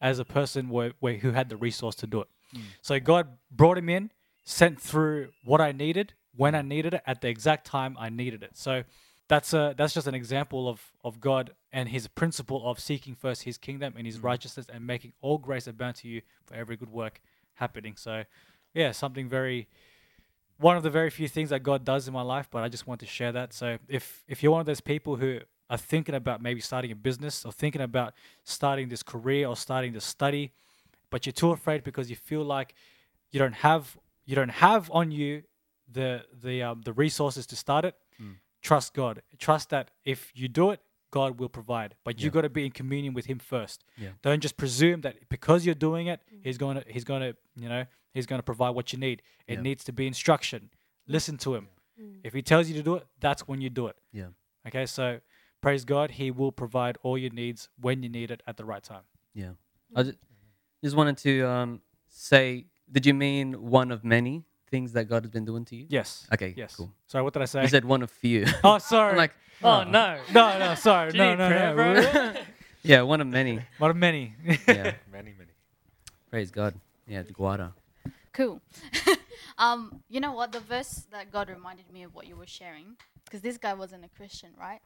as a person where, where who had the resource to do it. Hmm. So God brought him in, sent through what I needed when I hmm. needed it at the exact time I needed it. So that's a that's just an example of of God and his principle of seeking first his kingdom and his hmm. righteousness and making all grace abound to you for every good work happening. So yeah, something very one of the very few things that God does in my life, but I just want to share that. So if if you're one of those people who are thinking about maybe starting a business or thinking about starting this career or starting to study, but you're too afraid because you feel like you don't have you don't have on you the the um, the resources to start it. Trust God. Trust that if you do it, God will provide. But you Yeah. got to be in communion with Him first. Yeah. Don't just presume that because you're doing it, He's going to He's going to you know He's going to provide what you need. It Yeah. needs to be instruction. Listen to Him. Mm. If He tells you to do it, that's when you do it. Yeah. Okay. So praise God. He will provide all your needs when you need it at the right time. Yeah. I ju- just wanted to um, say, did you mean one of many things that God has been doing to you? Yes. Okay. Yes. Cool. Sorry. What did I say? You said one of few. oh, sorry. I'm like, Oh no. no, no, sorry. No, no, prayer, no. bro? yeah, one of many. One of many. Yeah. Many, many. Praise God. Yeah, the Guada. Cool. um, you know what? The verse that God reminded me of what you were sharing, because this guy wasn't a Christian, right?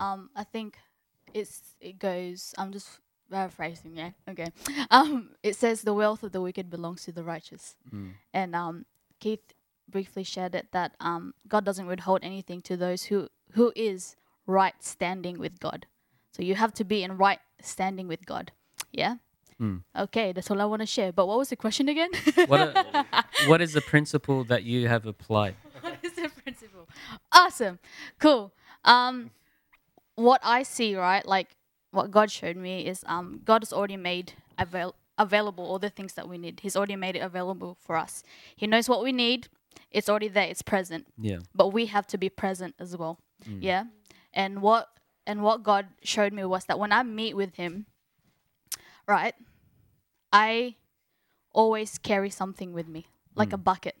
Um, I think it's it goes. I'm just paraphrasing, yeah. Okay. Um, it says the wealth of the wicked belongs to the righteous, Mm. and um, Keith briefly shared it that um, God doesn't withhold anything to those who who is right standing with God. So you have to be in right standing with God. Yeah. Mm. Okay, that's all I want to share. But what was the question again? What, a, what is the principle that you have applied? what is the principle? Awesome. Cool. Um what I see, right, like what God showed me is um God has already made avail- available all the things that we need. He's already made it available for us. He knows what we need. It's already there, it's present. Yeah. But we have to be present as well. Mm. Yeah. And what and what God showed me was that when I meet with him, right, I always carry something with me, like a mm. bucket.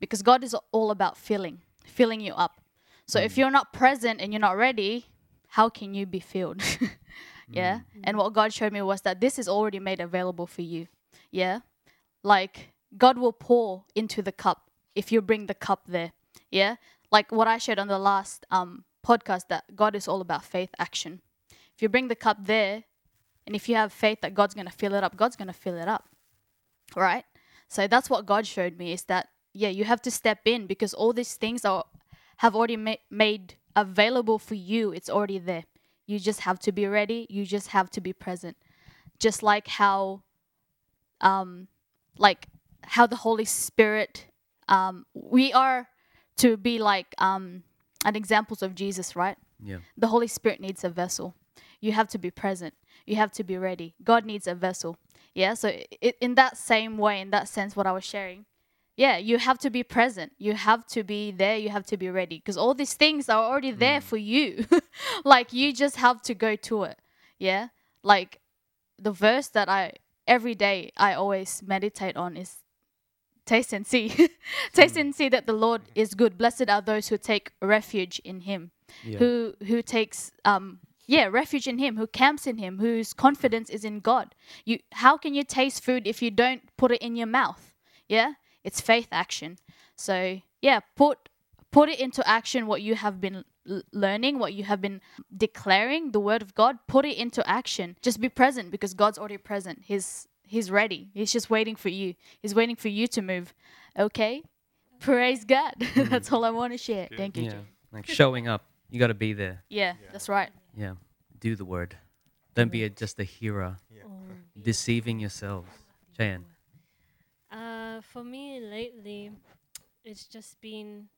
Because God is all about filling, filling you up. So if mm. you're not present and you're not ready, how can you be filled? yeah. And what God showed me was that this is already made available for you. Yeah. Like God will pour into the cup if you bring the cup there. Yeah. Like what I shared on the last um, podcast that God is all about faith action. If you bring the cup there and if you have faith that God's going to fill it up, God's going to fill it up. Right? So that's what God showed me is that, yeah, you have to step in because all these things are have already ma- made available for you. It's already there. You just have to be ready. You just have to be present. Just like how, um, like how the Holy Spirit, um, we are to be like um, an examples of Jesus, right? Yeah. The Holy Spirit needs a vessel. You have to be present. You have to be ready. God needs a vessel. Yeah. So i in that same way, in that sense, what I was sharing, yeah, you have to be present. You have to be there. You have to be ready because all these things are already there for you. like you just have to go to it. Yeah. Like the verse that I every day I always meditate on is taste and see. taste and see that the Lord is good. Blessed are those who take refuge in him Yeah. who who takes um yeah refuge in him who camps in him whose confidence is in god you how can you taste food if you don't put it in your mouth yeah it's faith action so yeah put put it into action what you have been learning what you have been declaring the word of god put it into action just be present because god's already present he's he's ready he's just waiting for you he's waiting for you to move okay praise god mm-hmm. that's all i want to share thank you Yeah. Like showing up. You got to be there. yeah, that's right. Yeah. Do the word. Don't be a, just a hearer, Oh, deceiving yourselves. Cheyenne. Uh, for me lately, it's just been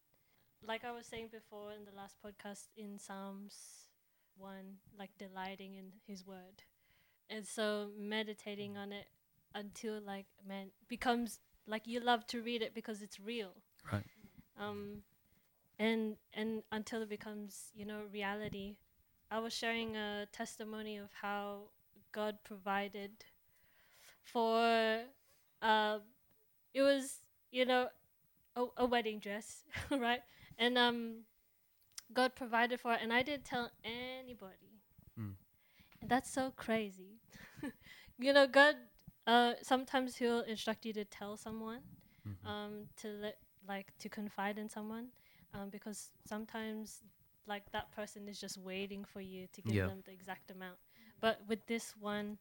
like I was saying before in the last podcast in Psalms one, like delighting in His Word, and so meditating on it until like man becomes like you love to read it because it's real. Right. Um, and and until it becomes you know reality. I was sharing a testimony of how God provided for uh, it was you know a, a wedding dress, right? And um, God provided for it, and I didn't tell anybody. Mm. And that's so crazy. you know, God. Uh, sometimes He'll instruct you to tell someone, Mhm. um, to let like to confide in someone, um, because sometimes like that person is just waiting for you to give Yeah. them the exact amount. But with this one,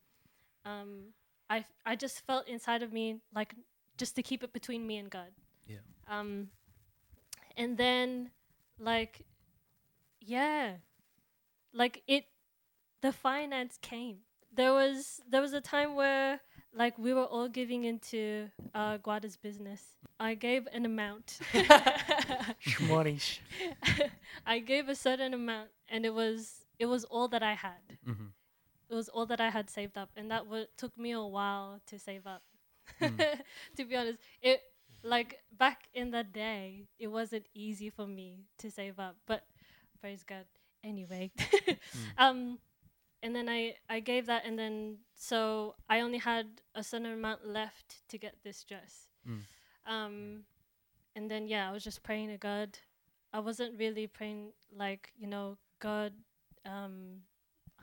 um, I f- I just felt inside of me like just to keep it between me and God. Yeah. Um, and then like, yeah, like it, the finance came. There was there was a time where like we were all giving into uh, Guada's business. I gave an amount. I gave a certain amount, and it was it was all that I had. Mhm. It was all that I had saved up, and that w- took me a while to save up. Mm. to be honest, it like back in the day, it wasn't easy for me to save up, but praise God. Anyway, um, and then I I gave that, and then so I only had a certain amount left to get this dress. Mm. Um, and then yeah, I was just praying to God. I wasn't really praying like you know God. Um,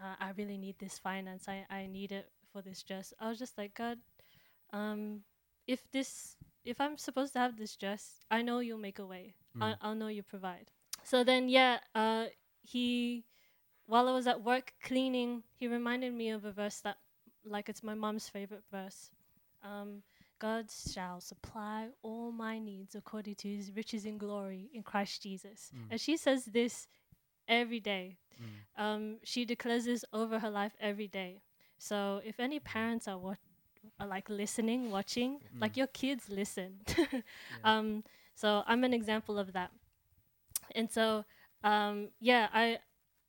uh, I really need this finance. I I need it for this dress. I was just like God. Um, if this if I'm supposed to have this dress, I know you'll make a way. I, Mm. I'll know you provide. So then yeah, uh, he while I was at work cleaning, he reminded me of a verse that like it's my mom's favorite verse. Um, God shall supply all my needs according to his riches in glory in Christ Jesus. Mm. And she says this every day. Mm. Um, she declares this over her life every day. So if any parents are what are like listening, watching, like Mm. your kids listen. Um, so I'm an example of that. And so um, yeah, I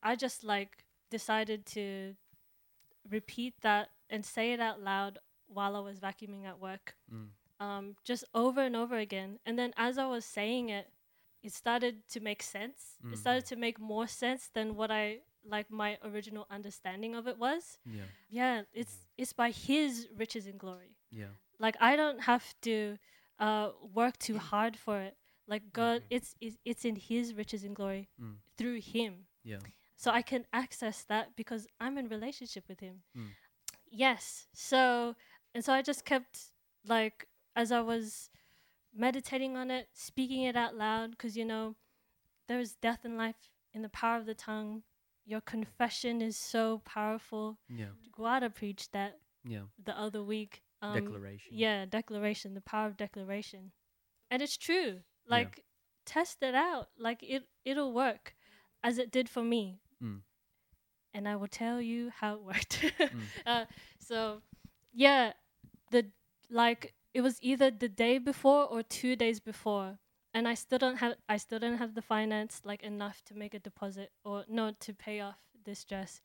I just like decided to repeat that and say it out loud while I was vacuuming at work Mm. um, just over and over again. And then as I was saying it, it started to make sense. It started to make more sense than what I like my original understanding of it was. Yeah. Yeah, it's it's by His riches and glory. Yeah. Like I don't have to uh, work too hard for it. Like God, it's it's, it's in His riches and glory Mm. through Him. Yeah. So I can access that because I'm in relationship with him. Mm. Yes. So and so I just kept like as I was meditating on it, speaking it out loud because you know there is death and life in the power of the tongue. Your confession is so powerful. Yeah. Guada preached that Yeah. the other week. Um, Declaration. Yeah, declaration, the power of declaration. And it's true. Like test it out. Like it it'll work as it did for me. Mm. And I will tell you how it worked. Mm. uh, so yeah, the like it was either the day before or two days before. And I still don't have I still don't have the finance like enough to make a deposit or no to pay off this dress.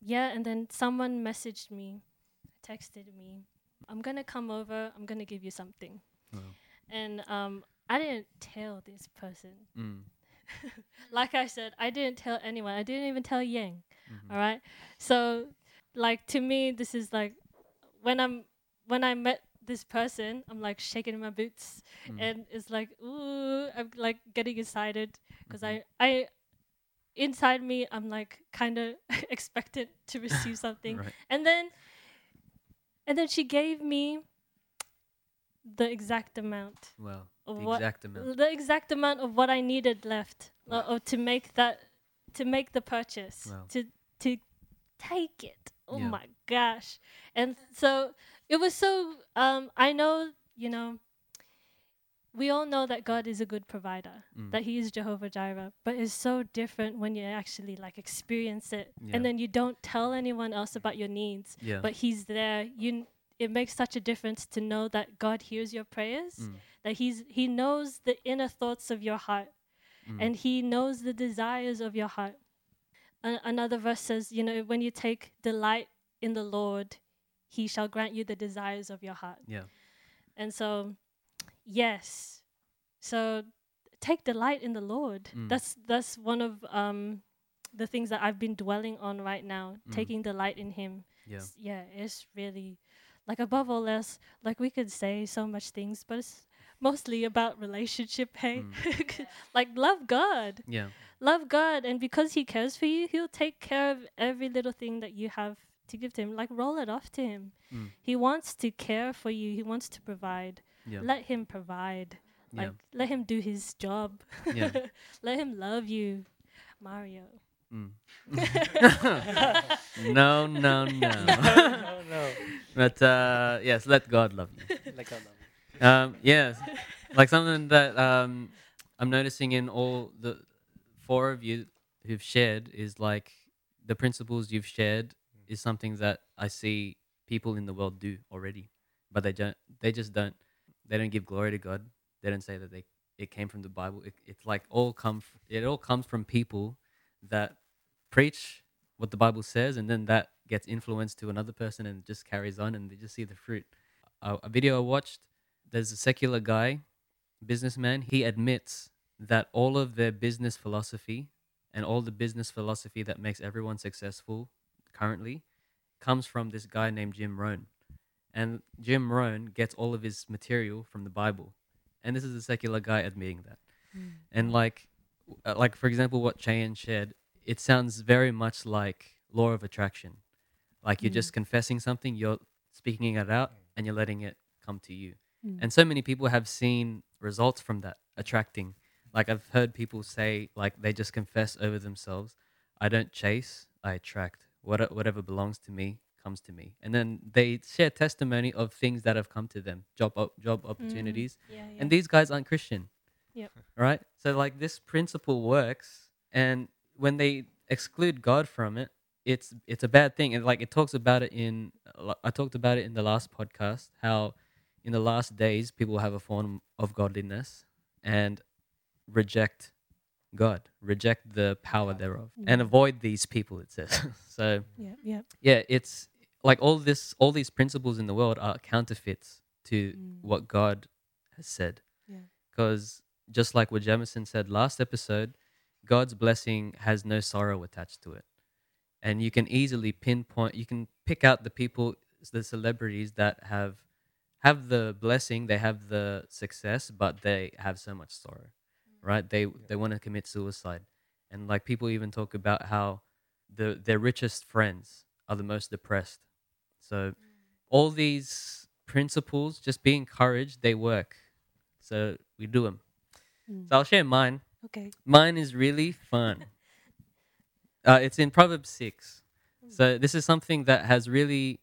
Yeah, and then someone messaged me, texted me, I'm gonna come over, I'm gonna give you something. Wow. And um I didn't tell this person. Mm. Like I said, I didn't tell anyone. I didn't even tell Yang. Mhm. All right. So, like to me, this is like when I'm when I met this person, I'm like shaking in my boots, Mm. and it's like ooh, I'm like getting excited because Mhm. I I inside me I'm like kind of expectant to receive something, Right. and then and then she gave me the exact amount Wow. of The what exact amount. the exact amount of what I needed left uh, Wow. of to make that to make the purchase Wow. to to take it. Oh Yeah. my gosh! And so it was so. Um, I know you know. We all know that God is a good provider, Mm. that He is Jehovah Jireh, but it's so different when you actually like experience it, Yeah. and then you don't tell anyone else about your needs, Yeah. but He's there. You, n- it makes such a difference to know that God hears your prayers Mm. that he's he knows the inner thoughts of your heart Mm. and he knows the desires of your heart A- another verse says you know when you take delight in the lord he shall grant you the desires of your heart Yeah. and so yes. So take delight in the Lord. Mm. That's that's one of um the things that I've been dwelling on right now. Mm. Taking delight in Him. Yeah. S- yeah, it's really like above all else. Like we could say so much things, but it's mostly about relationship. Hey, like love God Yeah. love God, and because He cares for you, He'll take care of every little thing that you have to give to Him. Like roll it off to Him. Mm. He wants to care for you. He wants to provide. Yeah. Let Him provide. Yeah. Like let Him do His job. Yeah. let Him love you, Mario. Mm. no, no, no. no, no. but uh, yes, let God love you. Like God love Um, yes, like something that um, I'm noticing in all the four of you who've shared is like the principles you've shared is something that I see people in the world do already, but they don't. They just don't. They don't give glory to God. They don't say that they it came from the Bible. It, it's like all come. It all comes from people that preach what the Bible says, and then that gets influenced to another person and just carries on, and they just see the fruit. A, a video I watched, there's a secular guy, businessman. He admits that all of their business philosophy and all the business philosophy that makes everyone successful currently comes from this guy named Jim Rohn. And Jim Rohn gets all of his material from the Bible. And this is a secular guy admitting that. Hmm. And like, uh, like for example, what Cheyenne shared, it sounds very much like law of attraction. Like you're just hmm. confessing something, you're speaking it out, and you're letting it come to you. Hmm. And so many people have seen results from that attracting. Like I've heard people say, like they just confess over themselves, "I don't chase, I attract. What whatever belongs to me comes to me." And then they share testimony of things that have come to them, job op- job mm, opportunities, Yeah, yeah. and these guys aren't Christian. Yep. Right? So like this principle works and when they exclude God from it, it's it's a bad thing. And like it talks about it in uh, I talked about it in the last podcast how in the last days people have a form of godliness and reject God, reject the power thereof and avoid these people it says. so yeah, yeah. yeah, it's like all this all these principles in the world are counterfeits to mm. what God has said. Yeah. Because just like what Jamison said last episode, God's blessing has no sorrow attached to it. And you can easily pinpoint you can pick out the people the celebrities that have have the blessing, they have the success, but they have so much sorrow. Right? They they want to commit suicide. And like people even talk about how the their richest friends are the most depressed. So all these principles, just be encouraged, they work. So we do them. So I'll share mine. Okay. Mine is really fun. uh, it's in Proverbs 6. So this is something that has really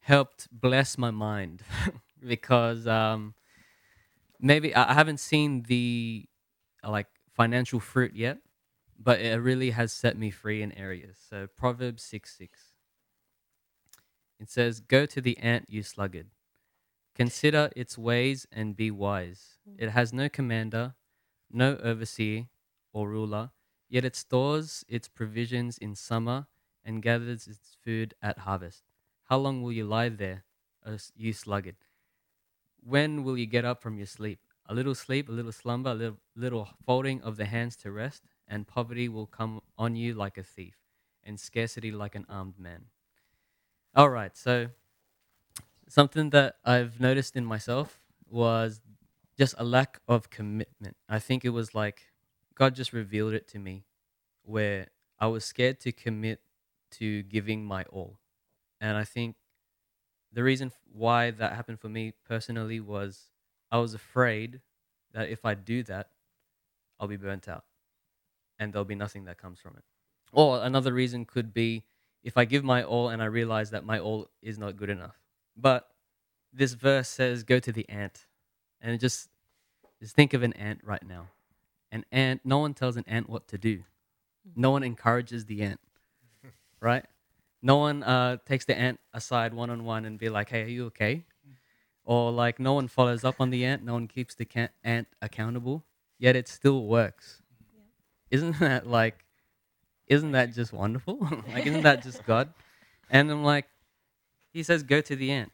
helped bless my mind because um, maybe I haven't seen the Uh, like financial fruit yet, but it really has set me free in areas. So Proverbs 6 6. It says, Go to the ant, you sluggard. Consider its ways and be wise. It has no commander, no overseer or ruler, yet it stores its provisions in summer and gathers its food at harvest. How long will you lie there, you sluggard? When will you get up from your sleep? A little sleep, a little slumber, a little, little folding of the hands to rest, and poverty will come on you like a thief, and scarcity like an armed man. All right, so something that I've noticed in myself was just a lack of commitment. I think it was like God just revealed it to me where I was scared to commit to giving my all. And I think the reason why that happened for me personally was I was afraid that if I do that, I'll be burnt out and there'll be nothing that comes from it. Or another reason could be if I give my all and I realize that my all is not good enough. But this verse says, go to the ant. And just, just think of an ant right now. An ant, no one tells an ant what to do. No one encourages the ant, right? No one uh, takes the ant aside one on one and be like, hey, are you okay? Or like, no one follows up on the ant. No one keeps the can- ant accountable. Yet it still works. Isn't that like, isn't that just wonderful? like, isn't that just God? And I'm like, he says, go to the ant.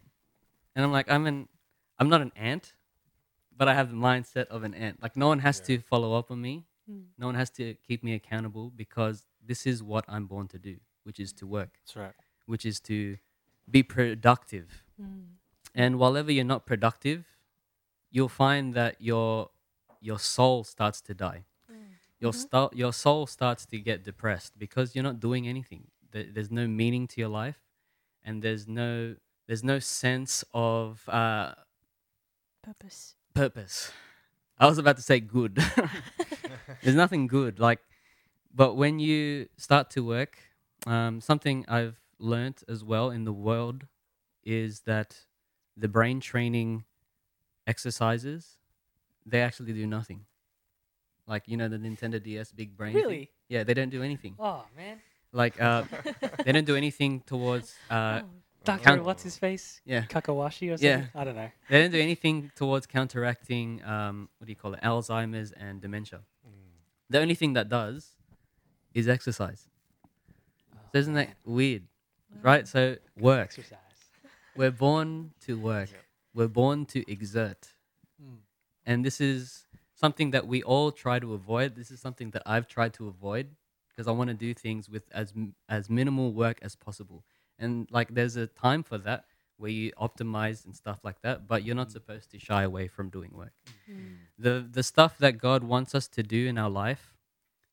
And I'm like, I'm an, I'm not an ant. but I have the mindset of an ant. Like no one has Yeah. to follow up on me. Mm. No one has to keep me accountable because this is what I'm born to do, which is to work, That's right. which is to be productive. Mm. And whilever you're not productive, you'll find that your your soul starts to die. Your Mhm. sta- your soul starts to get depressed because you're not doing anything. There's no meaning to your life, and there's no there's no sense of uh, Purpose. purpose. I was about to say good. There's nothing good. Like, but when you start to work, um, something I've learnt as well in the world is that the brain training exercises they actually do nothing. Like you know the Nintendo DS big brain. thing? Really? Yeah, they don't do anything. Oh man. Like uh, they don't do anything towards uh, Oh, Doctor, Count- what's his face? yeah. Kakawashi or something? Yeah. I don't know. They don't do anything towards counteracting um, what do you call it, Alzheimer's and dementia. The only thing that does is exercise. So isn't that weird, right? So work. Exercise. We're born to work. We're born to exert, Mm. and this is something that we all try to avoid. This is something that I've tried to avoid because I want to do things with as as minimal work as possible. And like, there's a time for that where you optimize and stuff like that, but you're not supposed to shy away from doing work. Mm. The the stuff that God wants us to do in our life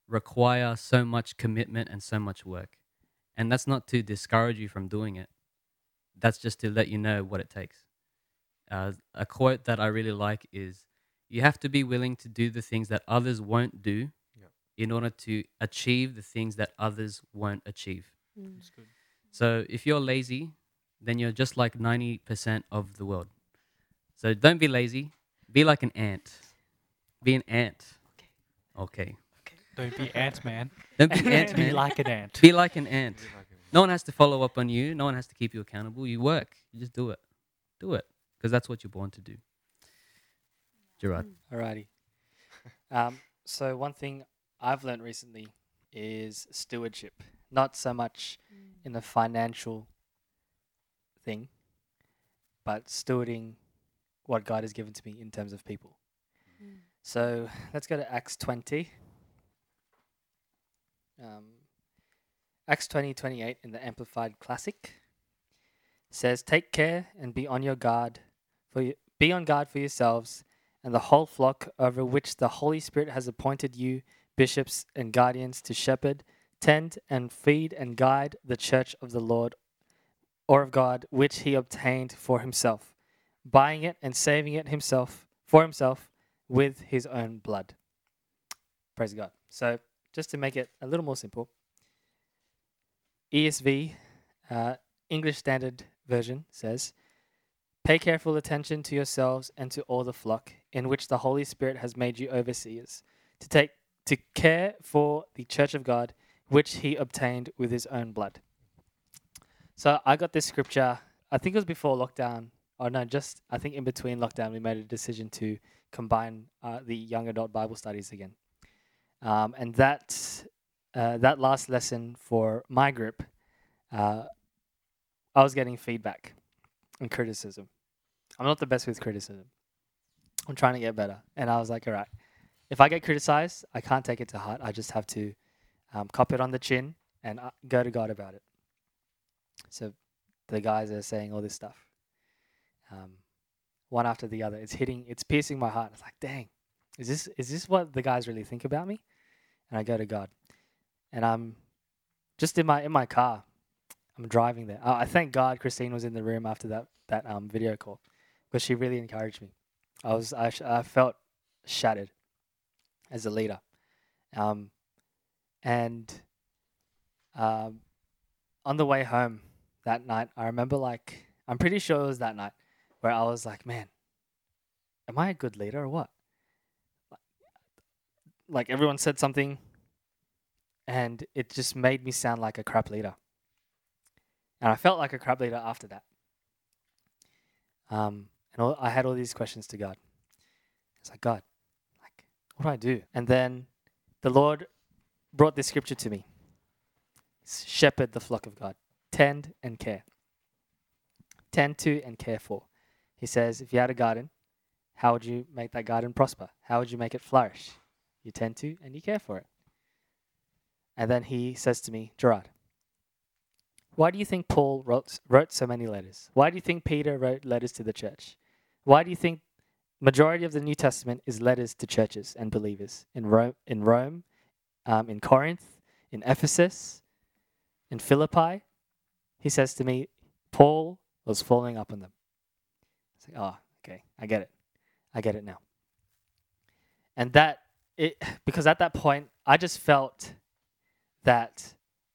require so much commitment and so much work. And that's not to discourage you from doing it. That's just to let you know what it takes. Uh, a quote that I really like is you have to be willing to do the things that others won't do Yep. in order to achieve the things that others won't achieve. Mm. That's good. So if you're lazy, then you're just like 90% of the world. So don't be lazy. Be like an ant. Be an ant. Okay. Okay. Don't be ant man. Don't be ant man. Be like an ant. Be like an ant. No one has to follow up on you. No one has to keep you accountable. You work. You just do it. Do it. Because that's what you're born to do. Gerard. Alrighty. Um, so one thing I've learned recently is stewardship. Not so much in the financial thing, but stewarding what God has given to me in terms of people. Mm. So let's go to Acts 20. Um, Acts 20, 28 in the Amplified Classic says, Take care and be on your guard for you, be on guard for yourselves and the whole flock over which the Holy Spirit has appointed you, bishops and guardians, to shepherd, tend, and feed and guide the church of the Lord or of God, which he obtained for himself, buying it and saving it himself for himself with his own blood. Praise God. So, just to make it a little more simple, ESV, uh, English Standard Version says, Pay careful attention to yourselves and to all the flock in which the Holy Spirit has made you overseers, to take to care for the church of God, which he obtained with his own blood. So I got this scripture, I think it was before lockdown, or no, just I think in between lockdown, we made a decision to combine uh, the young adult Bible studies again. Um, and that, uh, that last lesson for my group, uh, I was getting feedback and criticism. I'm not the best with criticism. I'm trying to get better. And I was like, all right, if I get criticized, I can't take it to heart. I just have to um, cop it on the chin and uh, go to God about it. So the guys are saying all this stuff, um, one after the other. It's hitting, it's piercing my heart. It's like, dang, is this is this what the guys really think about me? And I go to God, and I'm just in my in my car. I'm driving there. Uh, I thank God Christine was in the room after that that um, video call because she really encouraged me. I was I, I felt shattered as a leader, um, and um, on the way home that night, I remember like I'm pretty sure it was that night where I was like, man, am I a good leader or what? Like everyone said something, and it just made me sound like a crap leader. And I felt like a crap leader after that. Um, and all, I had all these questions to God. It's like, God, like, what do I do? And then the Lord brought this scripture to me Shepherd the flock of God, tend and care. Tend to and care for. He says, if you had a garden, how How would you make that garden prosper? How would you make it flourish? You tend to and you care for it. And then he says to me, Gerard, why do you think Paul wrote, wrote so many letters? Why do you think Peter wrote letters to the church? Why do you think majority of the New Testament is letters to churches and believers in Rome, in Rome, um, in Corinth, in Ephesus, in Philippi? He says to me, Paul was following up on them. It's like, oh, okay, I get it. I get it now. And that it because at that point I just felt that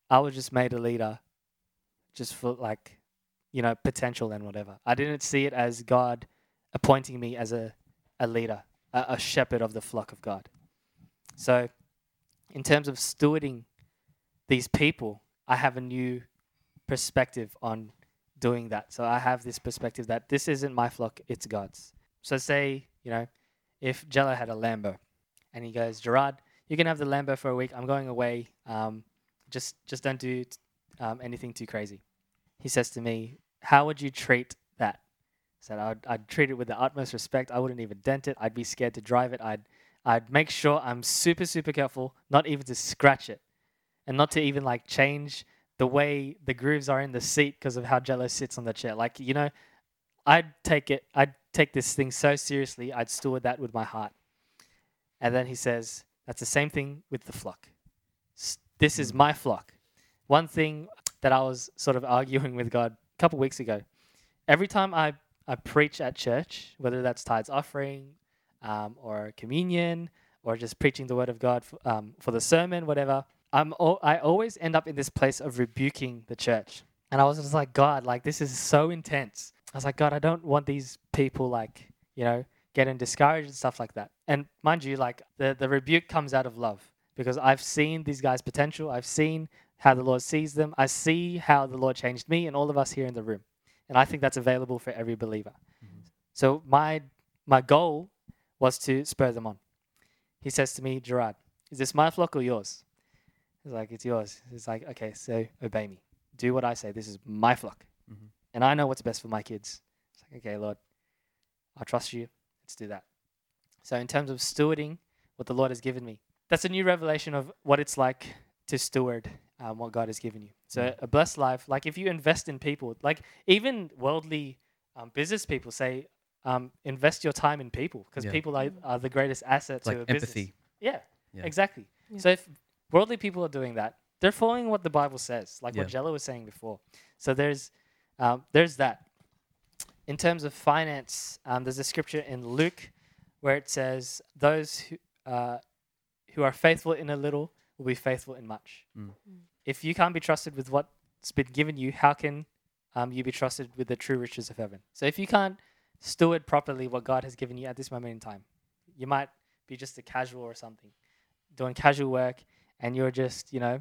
I was just made a leader just for like, you know, potential and whatever. I didn't see it as God appointing me as a, a leader, a, a shepherd of the flock of God. So, in terms of stewarding these people, I have a new perspective on doing that. So, I have this perspective that this isn't my flock, it's God's. So, say, you know, if Jello had a Lambo and he goes, Gerard, you can have the Lambo for a week. I'm going away. Um, just, just don't do um, anything too crazy. He says to me, How would you treat that? I said, I'd, I'd treat it with the utmost respect. I wouldn't even dent it. I'd be scared to drive it. I'd, I'd make sure I'm super, super careful not even to scratch it and not to even like change the way the grooves are in the seat because of how Jello sits on the chair. Like, you know, I'd take it, I'd take this thing so seriously, I'd steward that with my heart. And then he says, That's the same thing with the flock. This is my flock. One thing that I was sort of arguing with God a couple weeks ago, every time I, I preach at church, whether that's tithes offering um, or communion or just preaching the word of God for, um, for the sermon, whatever, I'm I always end up in this place of rebuking the church. And I was just like, God, like this is so intense. I was like, God, I don't want these people like, you know, getting discouraged and stuff like that. And mind you, like the, the rebuke comes out of love because I've seen these guys' potential. I've seen how the Lord sees them. I see how the Lord changed me and all of us here in the room. And I think that's available for every believer. So my my goal was to spur them on. He says to me, Gerard, is this my flock or yours? He's like, it's yours. He's like, okay, so obey me. Do what I say. This is my flock. Mhm. And I know what's best for my kids. It's like, okay, Lord, I trust you. Let's do that. So in terms of stewarding what the Lord has given me, that's a new revelation of what it's like to steward um, what God has given you. So a blessed life, like if you invest in people, like even worldly um, business people say, um, invest your time in people because Yeah. people are, are the greatest asset It's to like a business. empathy. Yeah, Yeah. exactly. Yeah. So if worldly people are doing that, they're following what the Bible says, like what Yeah. Jello was saying before. So there's um, there's that. In terms of finance, um, there's a scripture in Luke where it says, "Those who uh, who are faithful in a little will be faithful in much." Mm. If you can't be trusted with what's been given you, how can um, you be trusted with the true riches of heaven? So if you can't steward properly what God has given you at this moment in time, you might be just a casual or something, doing casual work, and you're just, you know,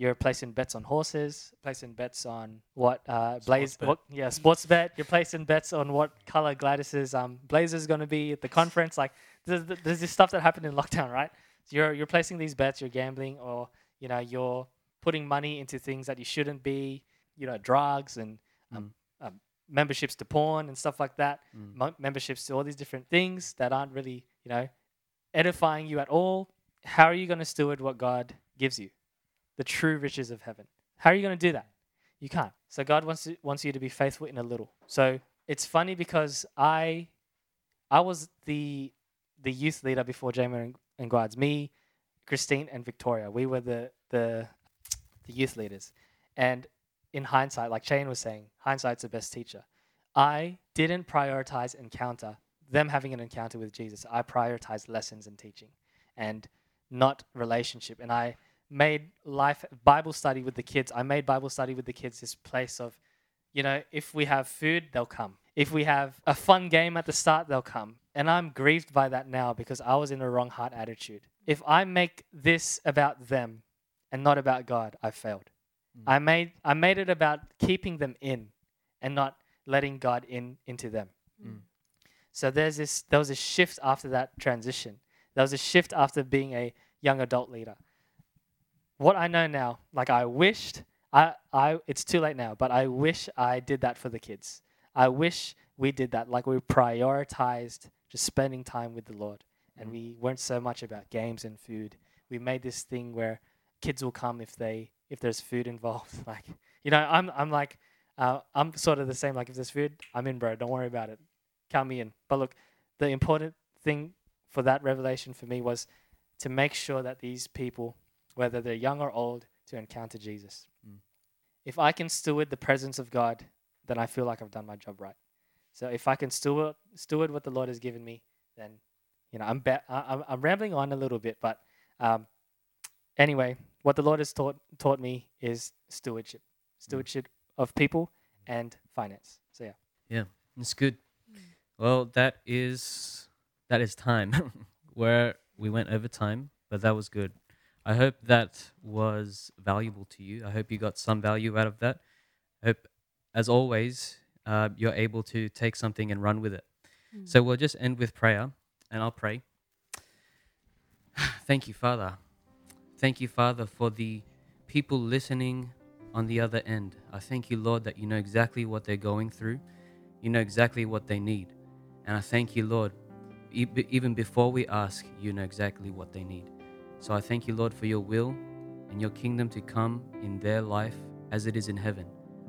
you're placing bets on horses, placing bets on what uh, Blaze, what, yeah, sports bet. You're placing bets on what color Gladys's um, blazer is going to be at the conference. Like, there's, there's this stuff that happened in lockdown, right? So you're you're placing these bets, you're gambling, or you know, you're putting money into things that you shouldn't be, you know, drugs and um, um, memberships to porn and stuff like that, Mm. mo- memberships to all these different things that aren't really, you know, edifying you at all. How are you going to steward what God gives you? The true riches of heaven. How are you going to do that? You can't. So God wants to, wants you to be faithful in a little. So it's funny because I I was the the youth leader before Jamie and, and Guards. Me, Christine, and Victoria. We were the the the youth leaders. And in hindsight, like Shane was saying, hindsight's the best teacher. I didn't prioritize encounter, them having an encounter with Jesus. I prioritized lessons and teaching and not relationship. And I made life Bible study with the kids. I made Bible study with the kids this place of, you know, if we have food, they'll come. If we have a fun game at the start, they'll come. And I'm grieved by that now because I was in a wrong heart attitude. If I make this about them and not about God, I failed. I made I made it about keeping them in and not letting God in into them. Mm. So there's this there was a shift after that transition. There was a shift after being a young adult leader. What I know now, like I wished I I it's too late now, but I wish I did that for the kids. I wish we did that like we prioritized just spending time with the Lord. And we weren't so much about games and food. We made this thing where kids will come if they if there's food involved. Like you know, I'm I'm like uh, I'm sort of the same. Like if there's food, I'm in, bro. Don't worry about it. Count me in. But look, the important thing for that revelation for me was to make sure that these people, whether they're young or old, to encounter Jesus. Mm. If I can steward the presence of God, then I feel like I've done my job right. So if I can steward steward what the Lord has given me, then you know I'm be- I- I'm, I'm rambling on a little bit, but um, anyway, what the Lord has taught taught me is stewardship, stewardship of people and finance. So yeah, yeah. It's good. Well, that is that is time where we went over time, but that was good. I hope that was valuable to you. I hope you got some value out of that. I hope, as always, uh, you're able to take something and run with it. So we'll just end with prayer, and I'll pray. Thank you, Father. Thank you, Father, for the people listening on the other end. I thank you, Lord, that you know exactly what they're going through. You know exactly what they need. And I thank you, Lord, e- even before we ask, you know exactly what they need. So I thank you, Lord, for your will and your kingdom to come in their life as it is in heaven.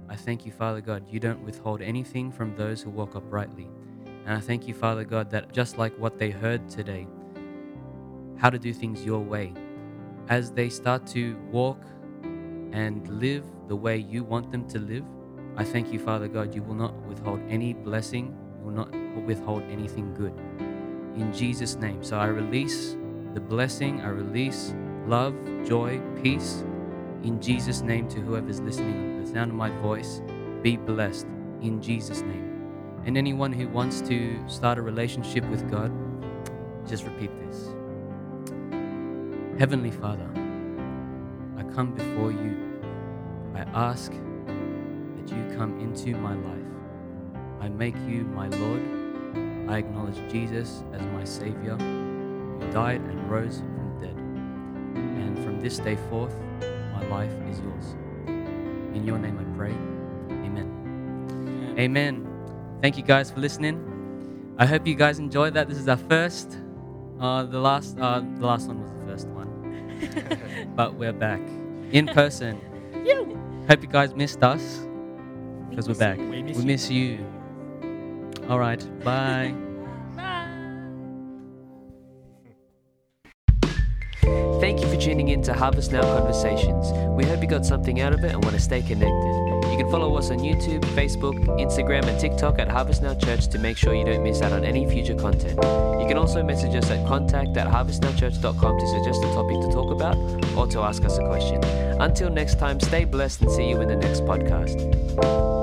I thank you, Father God, you don't withhold anything from those who walk uprightly. And I thank you, Father God, that just like what they heard today, how to do things your way, as they start to walk and live the way you want them to live, I thank you, Father God, you will not withhold any blessing, you will not withhold anything good. In Jesus' name. So I release the blessing, I release love, joy, peace in Jesus' name to whoever's listening to the sound of my voice. Be blessed in Jesus' name. And anyone who wants to start a relationship with God, just repeat this Heavenly Father, I come before you. I ask that you come into my life. I make you my Lord. I acknowledge Jesus as my Savior, died and rose from the dead. And from this day forth, my life is yours. In your name I pray. Amen. Amen. Thank you guys for listening. I hope you guys enjoyed that. This is our first. Uh, the last, uh, the last one was the first one, but we're back in person. Hope you guys missed us because we're back. We miss we you. miss you. All right. Bye. Tuning in to Harvest Now Conversations. We hope you got something out of it and want to stay connected. You can follow us on YouTube, Facebook, Instagram, and TikTok at Harvest Now Church to make sure you don't miss out on any future content. You can also message us at contact at harvestnowchurch.com to suggest a topic to talk about or to ask us a question. Until next time, stay blessed and see you in the next podcast.